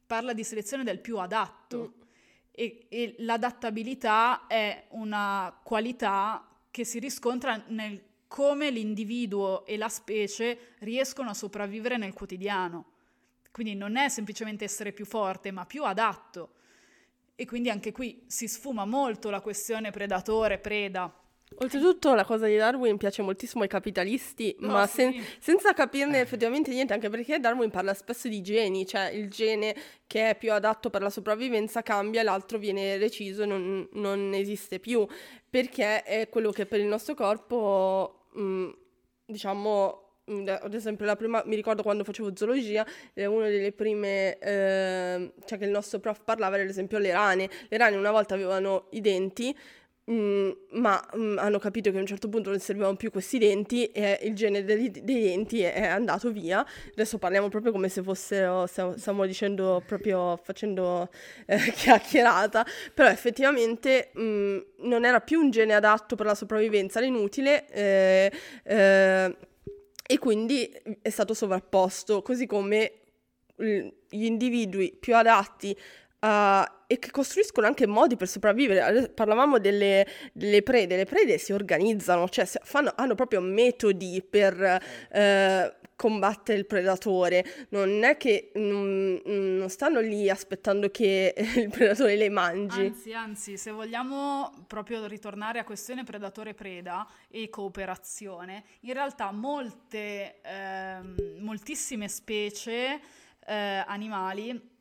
parla di selezione del più adatto. Mm. E, e l'adattabilità è una qualità che si riscontra nel come l'individuo e la specie riescono a sopravvivere nel quotidiano quindi non è semplicemente essere più forte, ma più adatto. E quindi anche qui si sfuma molto la questione predatore-preda. Oltretutto la cosa di Darwin piace moltissimo ai capitalisti, No, ma sì. sen- senza capirne effettivamente niente, anche perché Darwin parla spesso di geni, cioè il gene che è più adatto per la sopravvivenza cambia l'altro viene reciso e non, non esiste più, perché è quello che per il nostro corpo, mh, diciamo, ad esempio la prima, mi ricordo quando facevo zoologia, eh, una delle prime, ehm, cioè che il nostro prof parlava era ad esempio le rane, le rane una volta avevano i denti, Mm, ma mm, hanno capito che a un certo punto non servivano più questi denti e il gene dei, dei denti è, andato via. Adesso parliamo proprio come se fossero, stiamo, dicendo proprio facendo eh, chiacchierata, però effettivamente mm, non era più un gene adatto per la sopravvivenza, era inutile. eh, eh, e quindi è stato sovrapposto, così come mm, gli individui più adatti a- e che costruiscono anche modi per sopravvivere. Parlavamo delle, delle prede, le prede si organizzano, cioè fanno- hanno proprio metodi per eh, combattere il predatore. Non è che mm, non stanno lì aspettando che il predatore le mangi. Anzi, anzi, se vogliamo proprio ritornare a questione predatore-preda e cooperazione, in realtà molte, ehm, moltissime specie eh, animali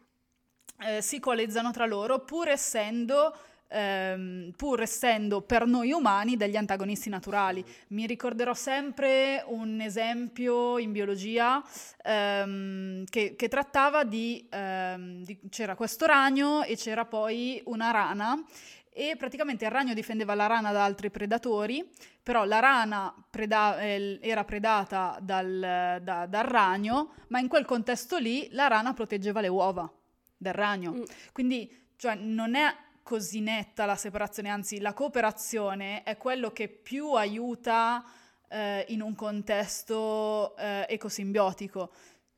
eh, si coalizzano tra loro pur essendo, ehm, pur essendo per noi umani degli antagonisti naturali. Mi ricorderò sempre un esempio in biologia ehm, che, che trattava di, ehm, di- c'era questo ragno e c'era poi una rana e praticamente il ragno difendeva la rana da altri predatori, però la rana preda- era predata dal, da- dal ragno, ma in quel contesto lì la rana proteggeva le uova del ragno. Mm. Quindi cioè, non è così netta la separazione, anzi la cooperazione è quello che più aiuta eh, in un contesto eh, ecosimbiotico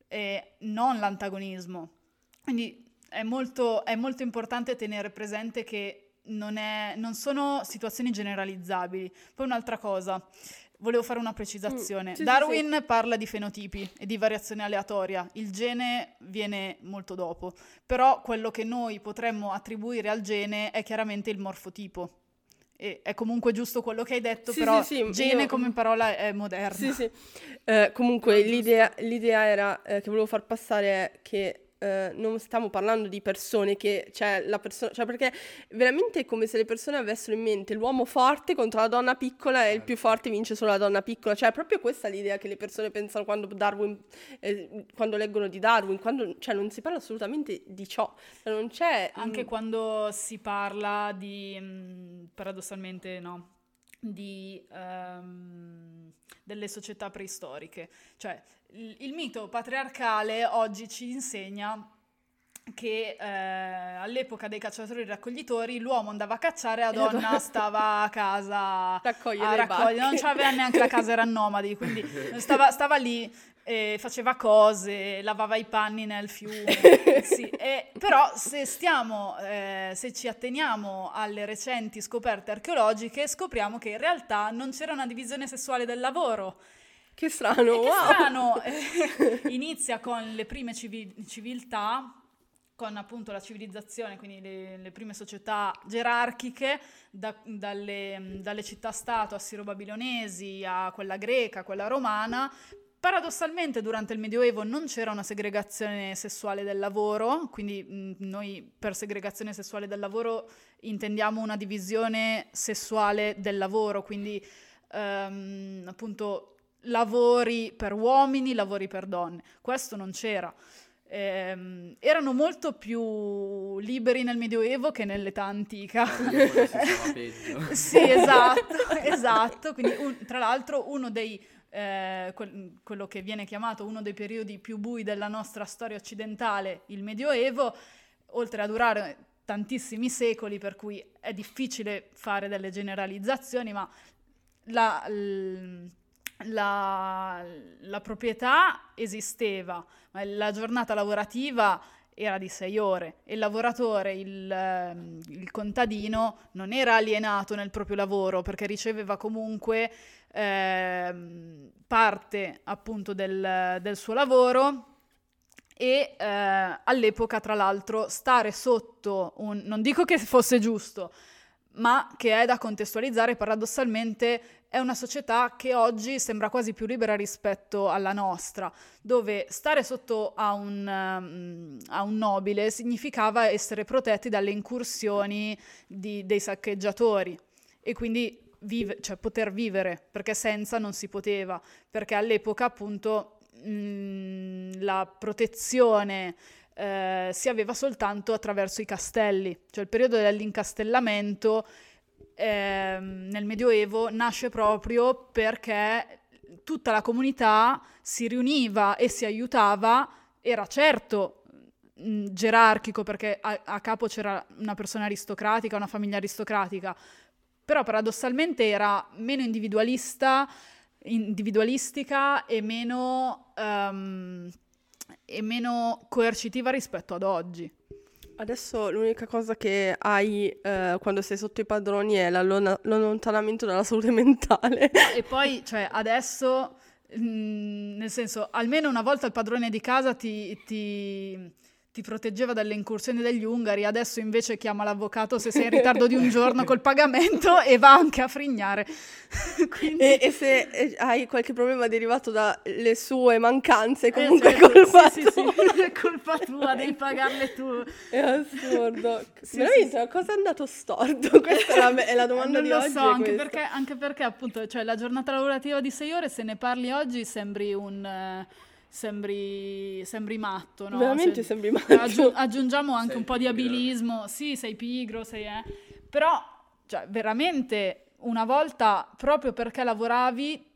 e non l'antagonismo. Quindi è molto, è molto importante tenere presente che non, è- non sono situazioni generalizzabili. Poi un'altra cosa, volevo fare una precisazione. Mm, sì, sì, Darwin parla di fenotipi e di variazione aleatoria, il gene viene molto dopo, però quello che noi potremmo attribuire al gene è chiaramente il morfotipo. E è comunque giusto quello che hai detto, Sì, però sì, sì, gene io- come parola è moderna. Sì, sì. Eh, comunque l'idea, l'idea era eh, che volevo far passare è che eh, non stiamo parlando di persone che, cioè, la persona, cioè, perché veramente è come se le persone avessero in mente l'uomo forte contro la donna piccola e il più forte vince solo la donna piccola. Cioè, è proprio questa l'idea che le persone pensano quando Darwin, eh, quando leggono di Darwin, quando, cioè, non si parla assolutamente di ciò. Cioè, non c'è... Anche mm, quando si parla di, mh, paradossalmente no, di, ehm, delle società preistoriche. Cioè, il, mito patriarcale oggi ci insegna che eh, all'epoca dei cacciatori e raccoglitori l'uomo andava a cacciare la donna stava a casa Raccogliere a raccogliere, non c'aveva neanche la casa, erano nomadi, quindi stava, stava lì, faceva cose, lavava i panni nel fiume, sì, e- però se stiamo, eh, se ci atteniamo alle recenti scoperte archeologiche, scopriamo che in realtà non c'era una divisione sessuale del lavoro. Che strano, E che wow! strano, eh, inizia con le prime civi- civiltà, con appunto la civilizzazione, quindi le, le prime società gerarchiche, da- dalle, dalle città-stato assiro-babilonesi a quella greca, quella romana. Paradossalmente durante il Medioevo non c'era una segregazione sessuale del lavoro, quindi mh, noi per segregazione sessuale del lavoro intendiamo una divisione sessuale del lavoro, quindi ehm, appunto lavori per uomini, lavori per donne. Questo non c'era. Ehm, erano molto più liberi nel Medioevo che nell'età antica. Sì, esatto, esatto. Quindi un- tra l'altro uno dei eh, quel- quello che viene chiamato uno dei periodi più bui della nostra storia occidentale, il Medioevo, oltre a durare tantissimi secoli, per cui è difficile fare delle generalizzazioni, ma la, l- la- la proprietà esisteva, ma la giornata lavorativa era di sei ore e il lavoratore, il, ehm, il contadino, non era alienato nel proprio lavoro perché riceveva comunque ehm, parte appunto del, del suo lavoro e eh, all'epoca, tra l'altro, stare sotto un... non dico che fosse giusto, ma che è da contestualizzare paradossalmente è una società che oggi sembra quasi più libera rispetto alla nostra, dove stare sotto a un, um, a un nobile significava essere protetti dalle incursioni di, dei saccheggiatori e quindi vive, cioè poter vivere, perché senza non si poteva, perché all'epoca appunto mh, la protezione eh, si aveva soltanto attraverso i castelli, cioè il periodo dell'incastellamento eh, nel Medioevo nasce proprio perché tutta la comunità si riuniva e si aiutava, era certo mh, gerarchico perché a, a capo c'era una persona aristocratica, una famiglia aristocratica, però paradossalmente era meno individualista individualistica e meno, um, e meno coercitiva rispetto ad oggi. Adesso l'unica cosa che hai eh, quando sei sotto i padroni è l'allontanamento dalla salute mentale. E poi, cioè, adesso, mh, mm, nel senso, almeno una volta il padrone di casa ti, ti ti proteggeva dalle incursioni degli ungari, adesso invece chiama l'avvocato se sei in ritardo di un giorno col pagamento e va anche a frignare. Quindi... e, e, se hai qualche problema derivato dalle sue mancanze, comunque eh, certo. è colpa sì, tua. Sì, sì, è colpa tua, devi pagarle tu. È assurdo. Sì, Veramente, cosa è andato storto? Questa è la, è la domanda non di oggi. Non lo so, anche perché, anche perché, appunto, cioè, la giornata lavorativa di sei ore, se ne parli oggi, sembri un... Uh, sembri, sembri matto, no? Veramente cioè, sembri matto. Aggi- aggiungiamo anche sei un po' di abilismo. Sì, sei pigro, sei... Eh. Però, cioè, veramente, una volta, proprio perché lavoravi,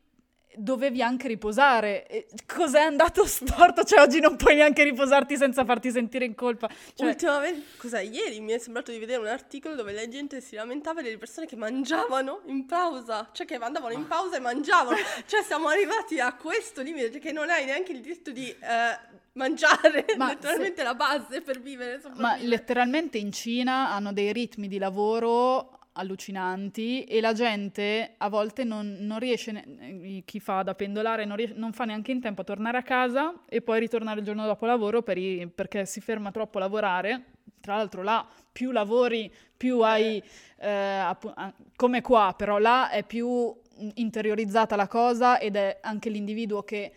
dovevi anche riposare. E cos'è andato storto? Cioè, oggi non puoi neanche riposarti senza farti sentire in colpa. Cioè... Ultimamente, cos'è? Ieri mi è sembrato di vedere un articolo dove la gente si lamentava delle persone che mangiavano in pausa, cioè che andavano in pausa e mangiavano. cioè, siamo arrivati a questo limite, cioè che non hai neanche il diritto di eh, mangiare, Ma letteralmente se... la base per vivere. Ma letteralmente in Cina hanno dei ritmi di lavoro allucinanti e la gente a volte non, non riesce, ne- chi fa da pendolare non, riesce, non, fa neanche in tempo a tornare a casa e poi ritornare il giorno dopo lavoro per i, perché si ferma troppo a lavorare. Tra l'altro là più lavori, più hai, eh, app- come qua, però là è più interiorizzata la cosa ed è anche l'individuo che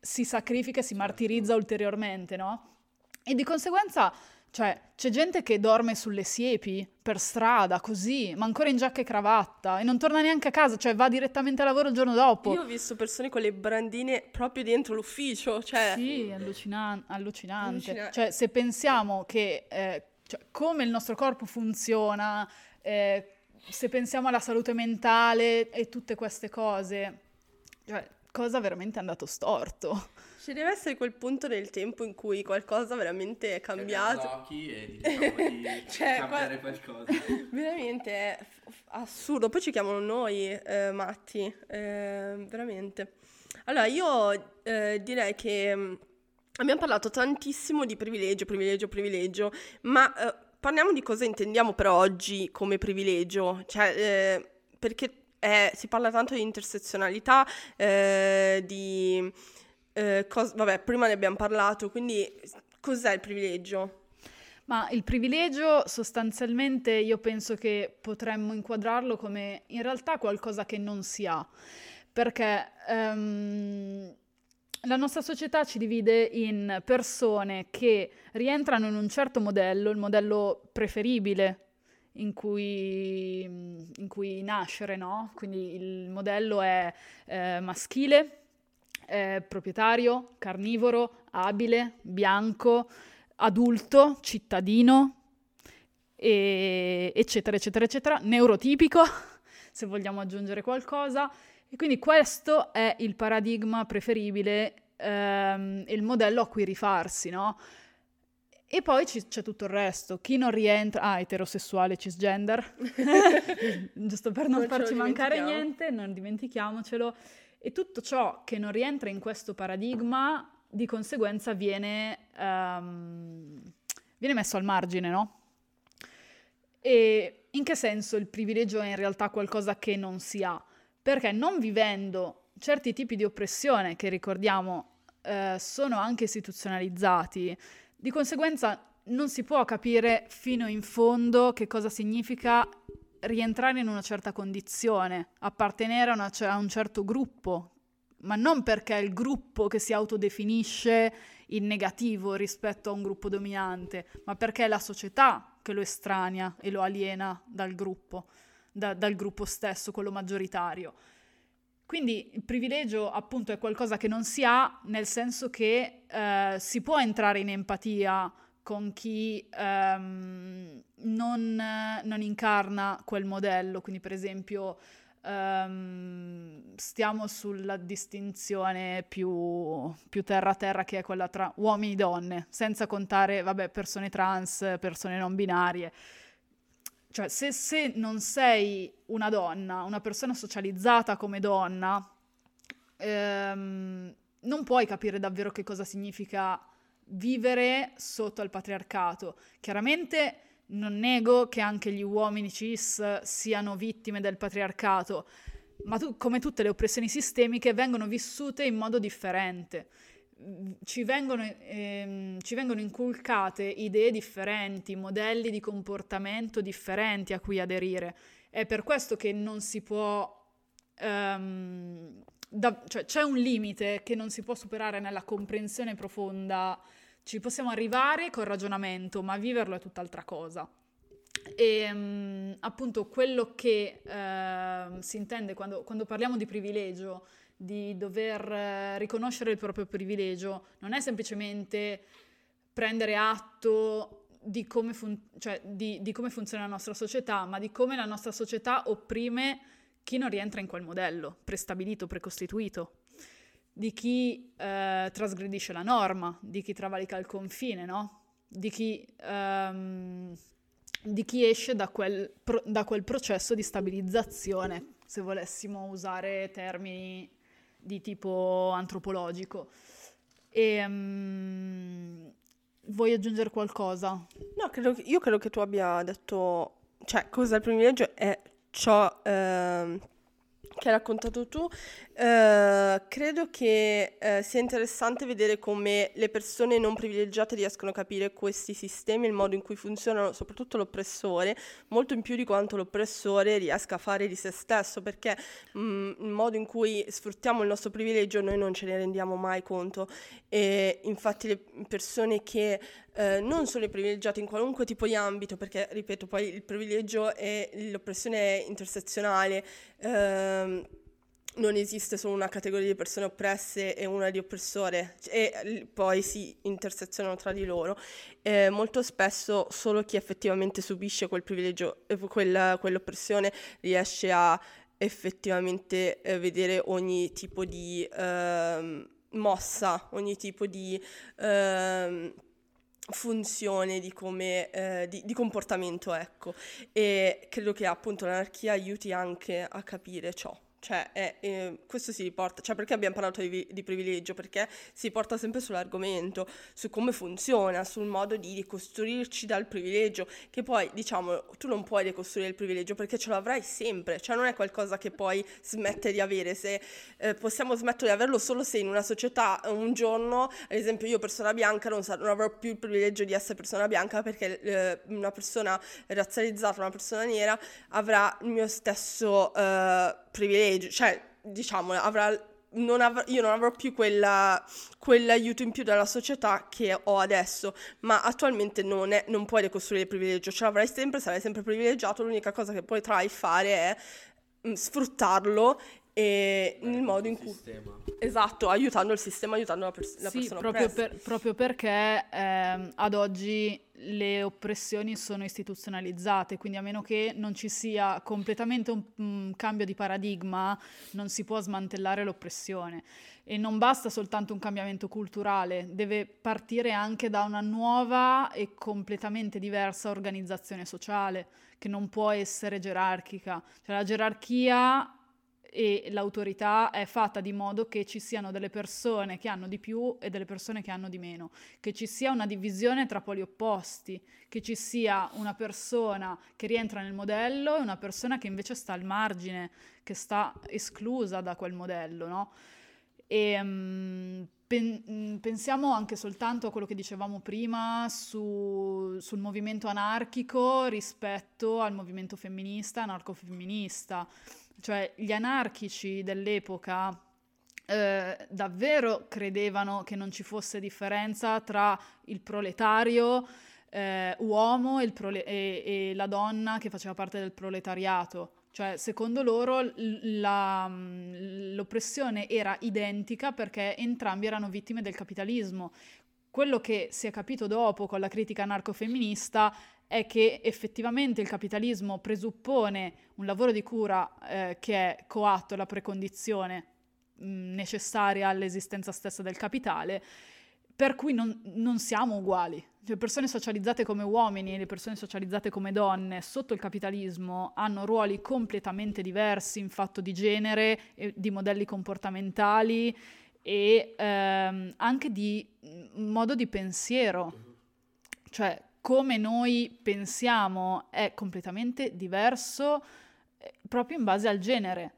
si sacrifica e si martirizza ulteriormente, no? E di conseguenza cioè, c'è gente che dorme sulle siepi per strada, così, ma ancora in giacca e cravatta, e non torna neanche a casa, cioè va direttamente a lavoro il giorno dopo. Io ho visto persone con le brandine proprio dentro l'ufficio, cioè... Sì, allucinan- allucinante. allucinante. Cioè, se pensiamo che, eh, cioè, come il nostro corpo funziona, eh, se pensiamo alla salute mentale e tutte queste cose, cioè, cosa veramente è andato storto? Ci deve essere quel punto nel tempo in cui qualcosa veramente è cambiato. occhi e diciamo di cioè, cambiare qua... qualcosa. Veramente è assurdo. Poi ci chiamano noi eh, matti, eh, veramente. Allora, io eh, direi che mm, abbiamo parlato tantissimo di privilegio, privilegio, privilegio, ma eh, parliamo di cosa intendiamo per oggi come privilegio. Cioè, eh, perché si parla tanto di intersezionalità, eh, di eh, cos- vabbè, prima ne abbiamo parlato, quindi cos'è il privilegio? Ma il privilegio sostanzialmente io penso che potremmo inquadrarlo come in realtà qualcosa che non si ha, perché um, la nostra società ci divide in persone che rientrano in un certo modello, il modello preferibile in cui, in cui nascere, no? Quindi il modello è eh, maschile, eh, proprietario, carnivoro, abile, bianco, adulto, cittadino, e, eccetera, eccetera, eccetera, neurotipico, se vogliamo aggiungere qualcosa. E quindi questo è il paradigma preferibile ehm, il modello a cui rifarsi, no? E poi c- c'è tutto il resto. Chi non rientra... Ah, eterosessuale, cisgender. Giusto per non, non farci mancare niente, non dimentichiamocelo. E tutto ciò che non rientra in questo paradigma di conseguenza viene, um, viene messo al margine, no? E in che senso il privilegio è in realtà qualcosa che non si ha? Perché non vivendo certi tipi di oppressione che ricordiamo eh, sono anche istituzionalizzati. Di conseguenza non si può capire fino in fondo che cosa significa rientrare in una certa condizione, appartenere a, una, a un certo gruppo, ma non perché è il gruppo che si autodefinisce in negativo rispetto a un gruppo dominante, ma perché è la società che lo estranea e lo aliena dal gruppo, da, dal gruppo stesso, quello maggioritario. Quindi il privilegio appunto è qualcosa che non si ha, nel senso che eh, si può entrare in empatia con chi ehm, non, non, incarna quel modello, quindi per esempio ehm, stiamo sulla distinzione più, più terra-terra che è quella tra uomini e donne, senza contare vabbè, persone trans, persone non binarie. Cioè, se, se non sei una donna, una persona socializzata come donna, ehm, non puoi capire davvero che cosa significa vivere sotto il patriarcato. Chiaramente non nego che anche gli uomini cis siano vittime del patriarcato, ma tu, come tutte le oppressioni sistemiche vengono vissute in modo differente. Ci vengono, ehm, ci vengono inculcate idee differenti, modelli di comportamento differenti a cui aderire. È per questo che non si può Um, da, cioè, c'è un limite che non si può superare nella comprensione profonda ci possiamo arrivare col ragionamento, ma viverlo è tutt'altra cosa. E um, appunto quello che uh, si intende quando, quando, parliamo di privilegio, di dover uh, riconoscere il proprio privilegio, non è semplicemente prendere atto di come, fun- cioè, di, di come funziona la nostra società, ma di come la nostra società opprime chi non rientra in quel modello prestabilito, precostituito di chi eh, trasgredisce la norma, di chi travalica il confine, no? di, chi, um, di chi esce da quel, pro- da quel processo di stabilizzazione, se volessimo usare termini di tipo antropologico. E, um, vuoi aggiungere qualcosa? No, credo che, io credo che tu abbia detto, cioè, cosa è il privilegio è ciò eh, che hai raccontato tu Uh, credo che uh, sia interessante vedere come le persone non privilegiate riescono a capire questi sistemi, il modo in cui funzionano, soprattutto l'oppressore, molto in più di quanto l'oppressore riesca a fare di se stesso, perché mh, mm, il modo in cui sfruttiamo il nostro privilegio noi non ce ne rendiamo mai conto. E infatti le persone che uh, non sono privilegiate in qualunque tipo di ambito, perché ripeto poi il privilegio e l'oppressione è intersezionale, ehm, non esiste solo una categoria di persone oppresse e una di oppressore e poi si intersezionano tra di loro. Eh, molto spesso solo chi effettivamente subisce quel privilegio, eh, quella, quell'oppressione riesce a effettivamente eh, vedere ogni tipo di ehm, mossa, ogni tipo di ehm, funzione di, come, eh, di, di, comportamento, ecco. E credo che appunto l'anarchia aiuti anche a capire ciò. Cioè, è, eh, questo si riporta, cioè perché abbiamo parlato di, di, privilegio? Perché si porta sempre sull'argomento, su come funziona, sul modo di ricostruirci dal privilegio, che poi, diciamo, tu non puoi ricostruire il privilegio perché ce l'avrai sempre, cioè non è qualcosa che poi smette di avere, se eh, possiamo smettere di averlo solo se in una società un giorno, ad esempio io persona bianca non, non avrò più il privilegio di essere persona bianca perché eh, una persona razzializzata, una persona nera avrà il mio stesso eh, privilegio, cioè diciamo avrà non av- io non avrò più quella, quell'aiuto in più dalla società che ho adesso, ma attualmente non, è, non puoi ricostruire il privilegio, ce l'avrai sempre, sarai sempre privilegiato, l'unica cosa che potrai fare è mm, sfruttarlo e nel modo in cui... Sistema. Esatto, aiutando il sistema, aiutando la, pers- la sì, persona proprio, per, proprio perché ehm, ad oggi le oppressioni sono istituzionalizzate, quindi a meno che non ci sia completamente un, un cambio di paradigma, non si può smantellare l'oppressione. E non basta soltanto un cambiamento culturale, deve partire anche da una nuova e completamente diversa organizzazione sociale, che non può essere gerarchica. Cioè la gerarchia e l'autorità è fatta di modo che ci siano delle persone che hanno di più e delle persone che hanno di meno, che ci sia una divisione tra poli opposti, che ci sia una persona che rientra nel modello e una persona che invece sta al margine, che sta esclusa da quel modello, no? E um, pen- pensiamo anche soltanto a quello che dicevamo prima su, sul movimento anarchico rispetto al movimento femminista, anarcofemminista. Cioè gli anarchici dell'epoca eh, davvero credevano che non ci fosse differenza tra il proletario eh, uomo e, prole- e, e, la donna che faceva parte del proletariato. Cioè, secondo loro la, l'oppressione era identica perché entrambi erano vittime del capitalismo. Quello che si è capito dopo con la critica anarcofemminista è che effettivamente il capitalismo presuppone un lavoro di cura eh, che è coatto, la precondizione necessaria all'esistenza stessa del capitale, per cui non, non siamo uguali. Le persone socializzate come uomini e le persone socializzate come donne sotto il capitalismo hanno ruoli completamente diversi in fatto di genere, di modelli comportamentali e ehm, anche di modo di pensiero. Cioè, come noi pensiamo è completamente diverso eh, proprio in base al genere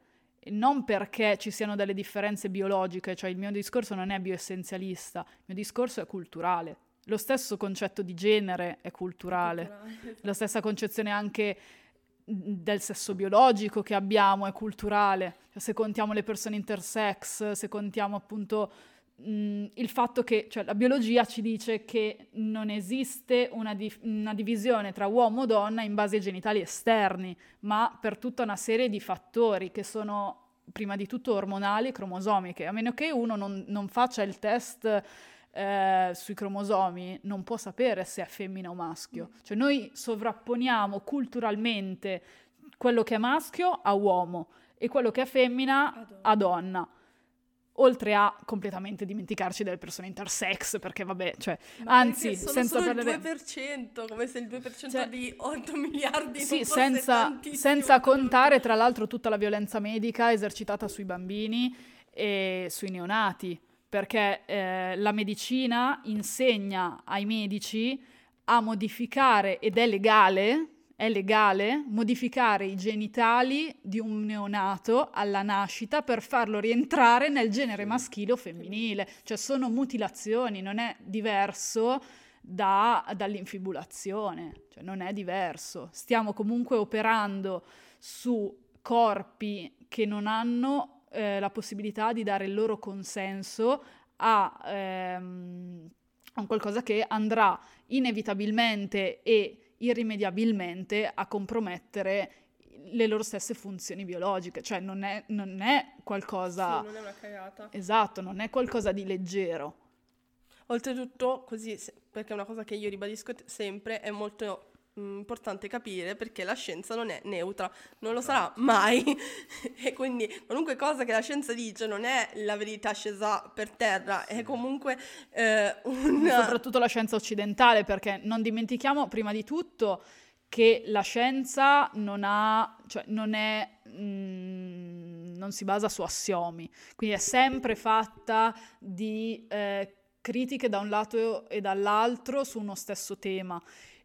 non perché ci siano delle differenze biologiche, cioè il mio discorso non è bioessenzialista, il mio discorso è culturale. Lo stesso concetto di genere è culturale, culturale. la stessa concezione anche del sesso biologico che abbiamo è culturale. Cioè, se contiamo le persone intersex, se contiamo appunto mh, il fatto che cioè, la biologia ci dice che non esiste una, di- una divisione tra uomo o donna in base ai genitali esterni, ma per tutta una serie di fattori che sono prima di tutto ormonali e cromosomiche, a meno che uno non, non faccia il test eh, sui cromosomi, non può sapere se è femmina o maschio. Cioè noi sovrapponiamo culturalmente quello che è maschio a uomo e quello che è femmina a donna oltre a completamente dimenticarci delle persone intersex, perché vabbè, cioè, Ma anzi, senza parlare... il 2%, come se il 2% cioè, di 8 miliardi Sì, senza, senza contare tra l'altro tutta la violenza medica esercitata sui bambini e sui neonati, perché eh, la medicina insegna ai medici a modificare, ed è legale, è legale modificare i genitali di un neonato alla nascita per farlo rientrare nel genere maschile o femminile, cioè sono mutilazioni, non è diverso da, dall'infibulazione, cioè non è diverso. Stiamo comunque operando su corpi che non hanno eh, la possibilità di dare il loro consenso a, ehm, a qualcosa che andrà inevitabilmente e irrimediabilmente a compromettere le loro stesse funzioni biologiche, cioè non è, non è qualcosa... Sì, non è una cagata. Esatto, non è qualcosa di leggero. Oltretutto, così, perché è una cosa che io ribadisco sempre, è molto importante capire perché la scienza non è neutra, non lo sarà mai. E quindi qualunque cosa che la scienza dice non è la verità scesa per terra, è comunque eh, un... Soprattutto la scienza occidentale perché non dimentichiamo prima di tutto che la scienza non ha, cioè non è, mm, non si basa su assiomi, quindi è sempre fatta di eh, critiche da un lato e dall'altro su uno stesso tema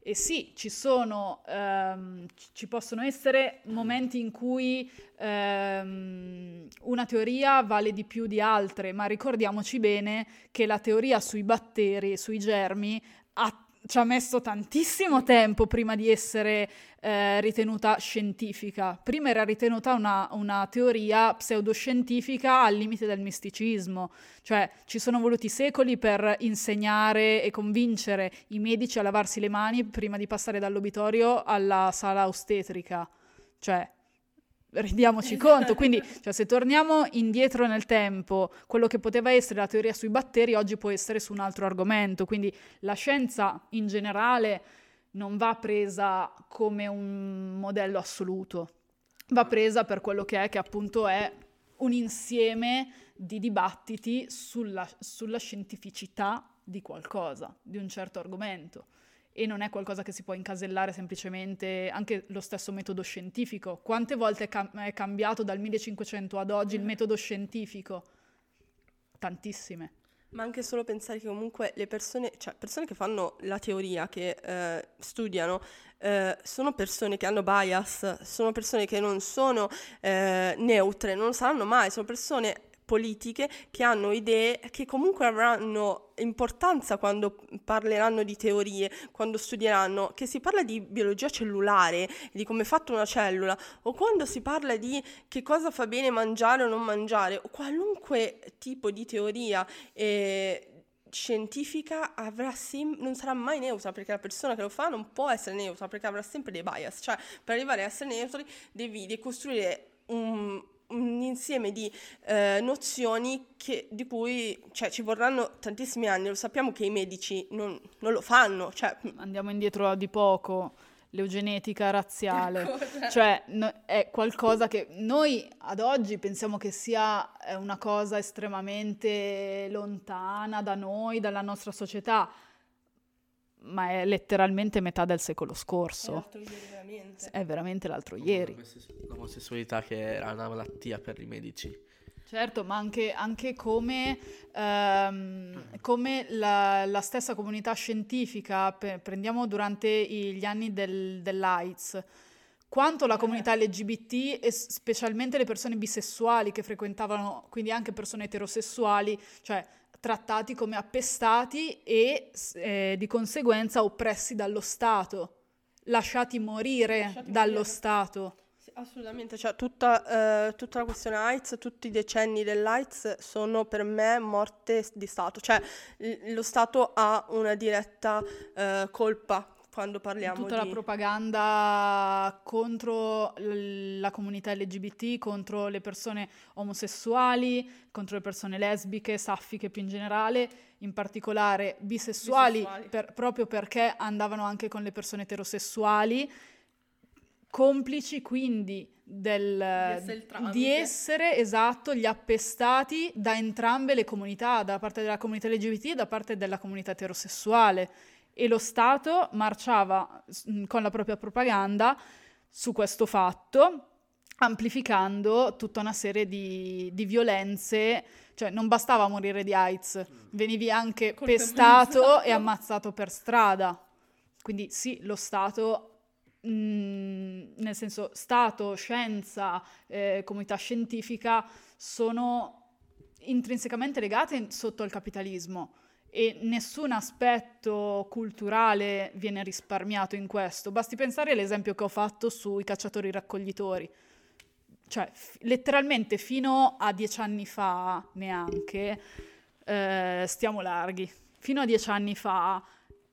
e sì, ci sono, ehm, ci possono essere momenti in cui ehm, una teoria vale di più di altre, ma ricordiamoci bene che la teoria sui batteri, sui germi, ha ci ha messo tantissimo tempo prima di essere eh, ritenuta scientifica. Prima era ritenuta una, una, teoria pseudoscientifica al limite del misticismo, cioè ci sono voluti secoli per insegnare e convincere i medici a lavarsi le mani prima di passare dall'obitorio alla sala ostetrica. Cioè, rendiamoci conto. Quindi, cioè, se torniamo indietro nel tempo, quello che poteva essere la teoria sui batteri oggi può essere su un altro argomento. Quindi la scienza in generale non va presa come un modello assoluto, va presa per quello che è, che appunto è un insieme di dibattiti sulla, sulla scientificità di qualcosa, di un certo argomento e non è qualcosa che si può incasellare semplicemente anche lo stesso metodo scientifico. Quante volte è, cam- è cambiato dal 1500 ad oggi il metodo scientifico? Tantissime. Ma anche solo pensare che comunque le persone, cioè persone che fanno la teoria, che eh, studiano, eh, sono persone che hanno bias, sono persone che non sono eh, neutre, non lo saranno mai, sono persone politiche che hanno idee che comunque avranno importanza quando parleranno di teorie, quando studieranno, che si parla di biologia cellulare, di come è fatta una cellula, o quando si parla di che cosa fa bene mangiare o non mangiare, o qualunque tipo di teoria. Eh, scientifica sem- non sarà mai neutra perché la persona che lo fa non può essere neutra perché avrà sempre dei bias, cioè per arrivare a essere neutri devi decostruire un, un insieme di eh, nozioni che, di cui cioè, ci vorranno tantissimi anni, lo sappiamo che i medici non, non lo fanno. Cioè... Andiamo indietro di poco, l'eugenetica razziale, ecco, cioè. No, è qualcosa che noi ad oggi pensiamo che sia una cosa estremamente lontana da noi, dalla nostra società, ma è letteralmente metà del secolo scorso. È l'altro ieri veramente. È veramente l'altro ieri. L'omosessualità che era una malattia per i medici. Certo, ma anche, anche come, ehm, come la, la, stessa comunità scientifica, pe- prendiamo durante gli anni del, dell'AIDS, quanto la comunità LGBT e specialmente le persone bisessuali che frequentavano, quindi anche persone eterosessuali, cioè trattati come appestati e eh, di conseguenza oppressi dallo Stato, lasciati morire lasciati dallo morire. Stato. Sì, assolutamente, cioè tutta, eh, tutta, la questione AIDS, tutti i decenni dell'AIDS sono per me morte di Stato, cioè l- lo Stato ha una diretta eh, colpa quando parliamo tutta di... la propaganda contro la comunità LGBT, contro le persone omosessuali, contro le persone lesbiche, saffiche più in generale, in particolare bisessuali, bisessuali. Per, proprio perché andavano anche con le persone eterosessuali, complici quindi del, di, essere di essere esatto gli appestati da entrambe le comunità, da parte della comunità LGBT e da parte della comunità eterosessuale e lo Stato marciava mm, con la propria propaganda su questo fatto, amplificando tutta una serie di, di violenze, cioè non bastava morire di AIDS, venivi anche pestato e ammazzato per strada. Quindi sì, lo Stato, mm, nel senso Stato, scienza, eh, comunità scientifica, sono intrinsecamente legate sotto il capitalismo e nessun aspetto culturale viene risparmiato in questo. Basti pensare all'esempio che ho fatto sui cacciatori raccoglitori. Cioè, f- letteralmente fino a dieci anni fa, neanche, eh, stiamo larghi, fino a dieci anni fa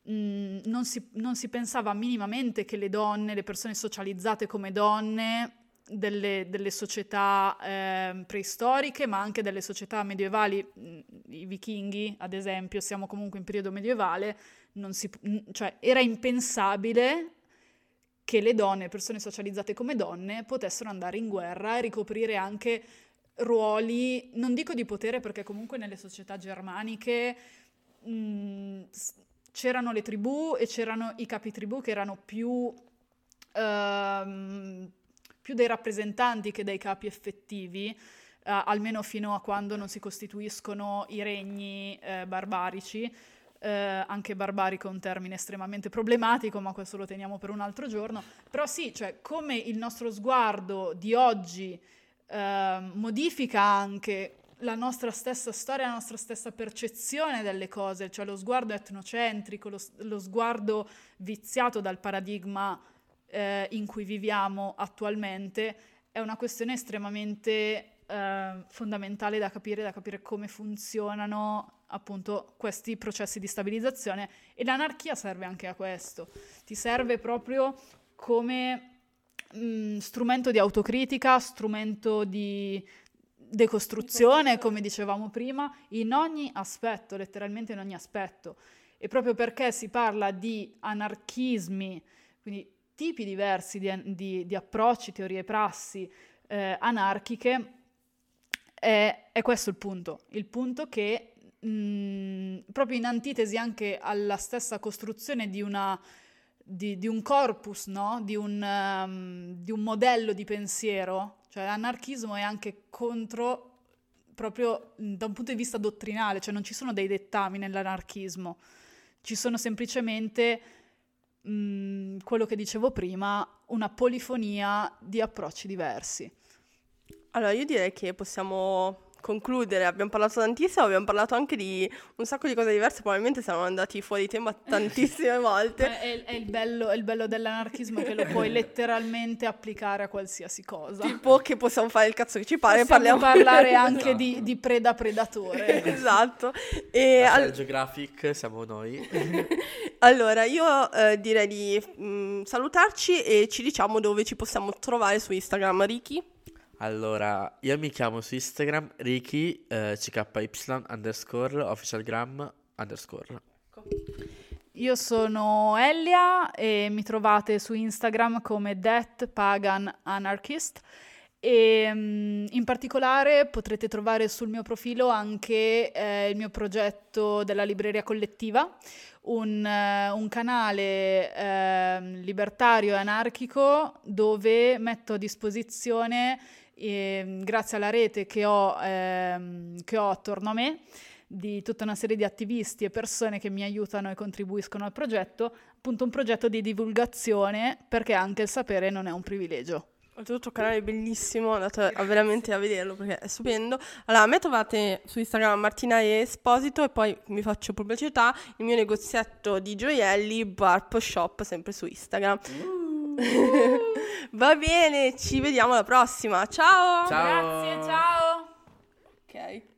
mh, mm, non, si, non si pensava minimamente che le donne, le persone socializzate come donne, delle, delle società eh, preistoriche, ma anche delle società medievali, mm, i vichinghi ad esempio, siamo comunque in periodo medievale, si, cioè, era impensabile che le donne, persone socializzate come donne, potessero andare in guerra e ricoprire anche ruoli, non dico di potere perché comunque nelle società germaniche mh, mm, c'erano le tribù e c'erano i capi tribù che erano più... Uh, più dei rappresentanti che dei capi effettivi, eh, almeno fino a quando non si costituiscono i regni eh, barbarici. Eh, anche barbarico è un termine estremamente problematico, ma questo lo teniamo per un altro giorno. Però sì, cioè, come il nostro sguardo di oggi ehm, modifica anche la nostra stessa storia, la nostra stessa percezione delle cose, cioè lo sguardo etnocentrico, lo, lo sguardo viziato dal paradigma eh, in cui viviamo attualmente è una questione estremamente eh, fondamentale da capire, da capire come funzionano appunto questi processi di stabilizzazione e l'anarchia serve anche a questo, ti serve proprio come mh, strumento di autocritica, strumento di decostruzione, come dicevamo prima, in ogni aspetto, letteralmente in ogni aspetto. E proprio perché si parla di anarchismi, quindi tipi diversi di, di, di approcci, teorie e prassi eh, anarchiche, è, è, questo il punto. Il punto che mh, proprio in antitesi anche alla stessa costruzione di, una, di, di un corpus, no? di, un, um, di un modello di pensiero, cioè l'anarchismo è anche contro proprio da un punto di vista dottrinale, cioè non ci sono dei dettami nell'anarchismo, ci sono semplicemente quello che dicevo prima, una polifonia di approcci diversi. Allora, io direi che possiamo concludere, abbiamo parlato tantissimo, abbiamo parlato anche di un sacco di cose diverse, probabilmente siamo andati fuori tema tantissime volte. È, è- il bello, è il bello dell'anarchismo che lo puoi letteralmente applicare a qualsiasi cosa. Tipo che possiamo fare il cazzo che ci pare, Possiamo parliamo parlare anche di, di preda-predatore. esatto. E La al- Geographic siamo noi. allora, io eh, direi di mm, salutarci e ci diciamo dove ci possiamo trovare su Instagram, Ricky. Allora, io mi chiamo su Instagram Ricky eh, CKY underscore officialgram underscore. Io sono Elia e mi trovate su Instagram come Death Pagan Anarchist e mm, in particolare potrete trovare sul mio profilo anche eh, il mio progetto della libreria collettiva, un, eh, un canale ehm, libertario e anarchico dove metto a disposizione, ehm, grazie alla rete che ho, ehm, che ho attorno a me, di tutta una serie di attivisti e persone che mi aiutano e contribuiscono al progetto, appunto un progetto di divulgazione perché anche il sapere non è un privilegio. Oltretutto un canale bellissimo, andate a- veramente a vederlo perché è stupendo. Allora, a me trovate su Instagram Martina e Esposito e poi mi faccio pubblicità il mio negozietto di gioielli Barp Shop sempre su Instagram. Va bene, ci vediamo alla prossima. Ciao! Ciao! Grazie, ciao! Ok.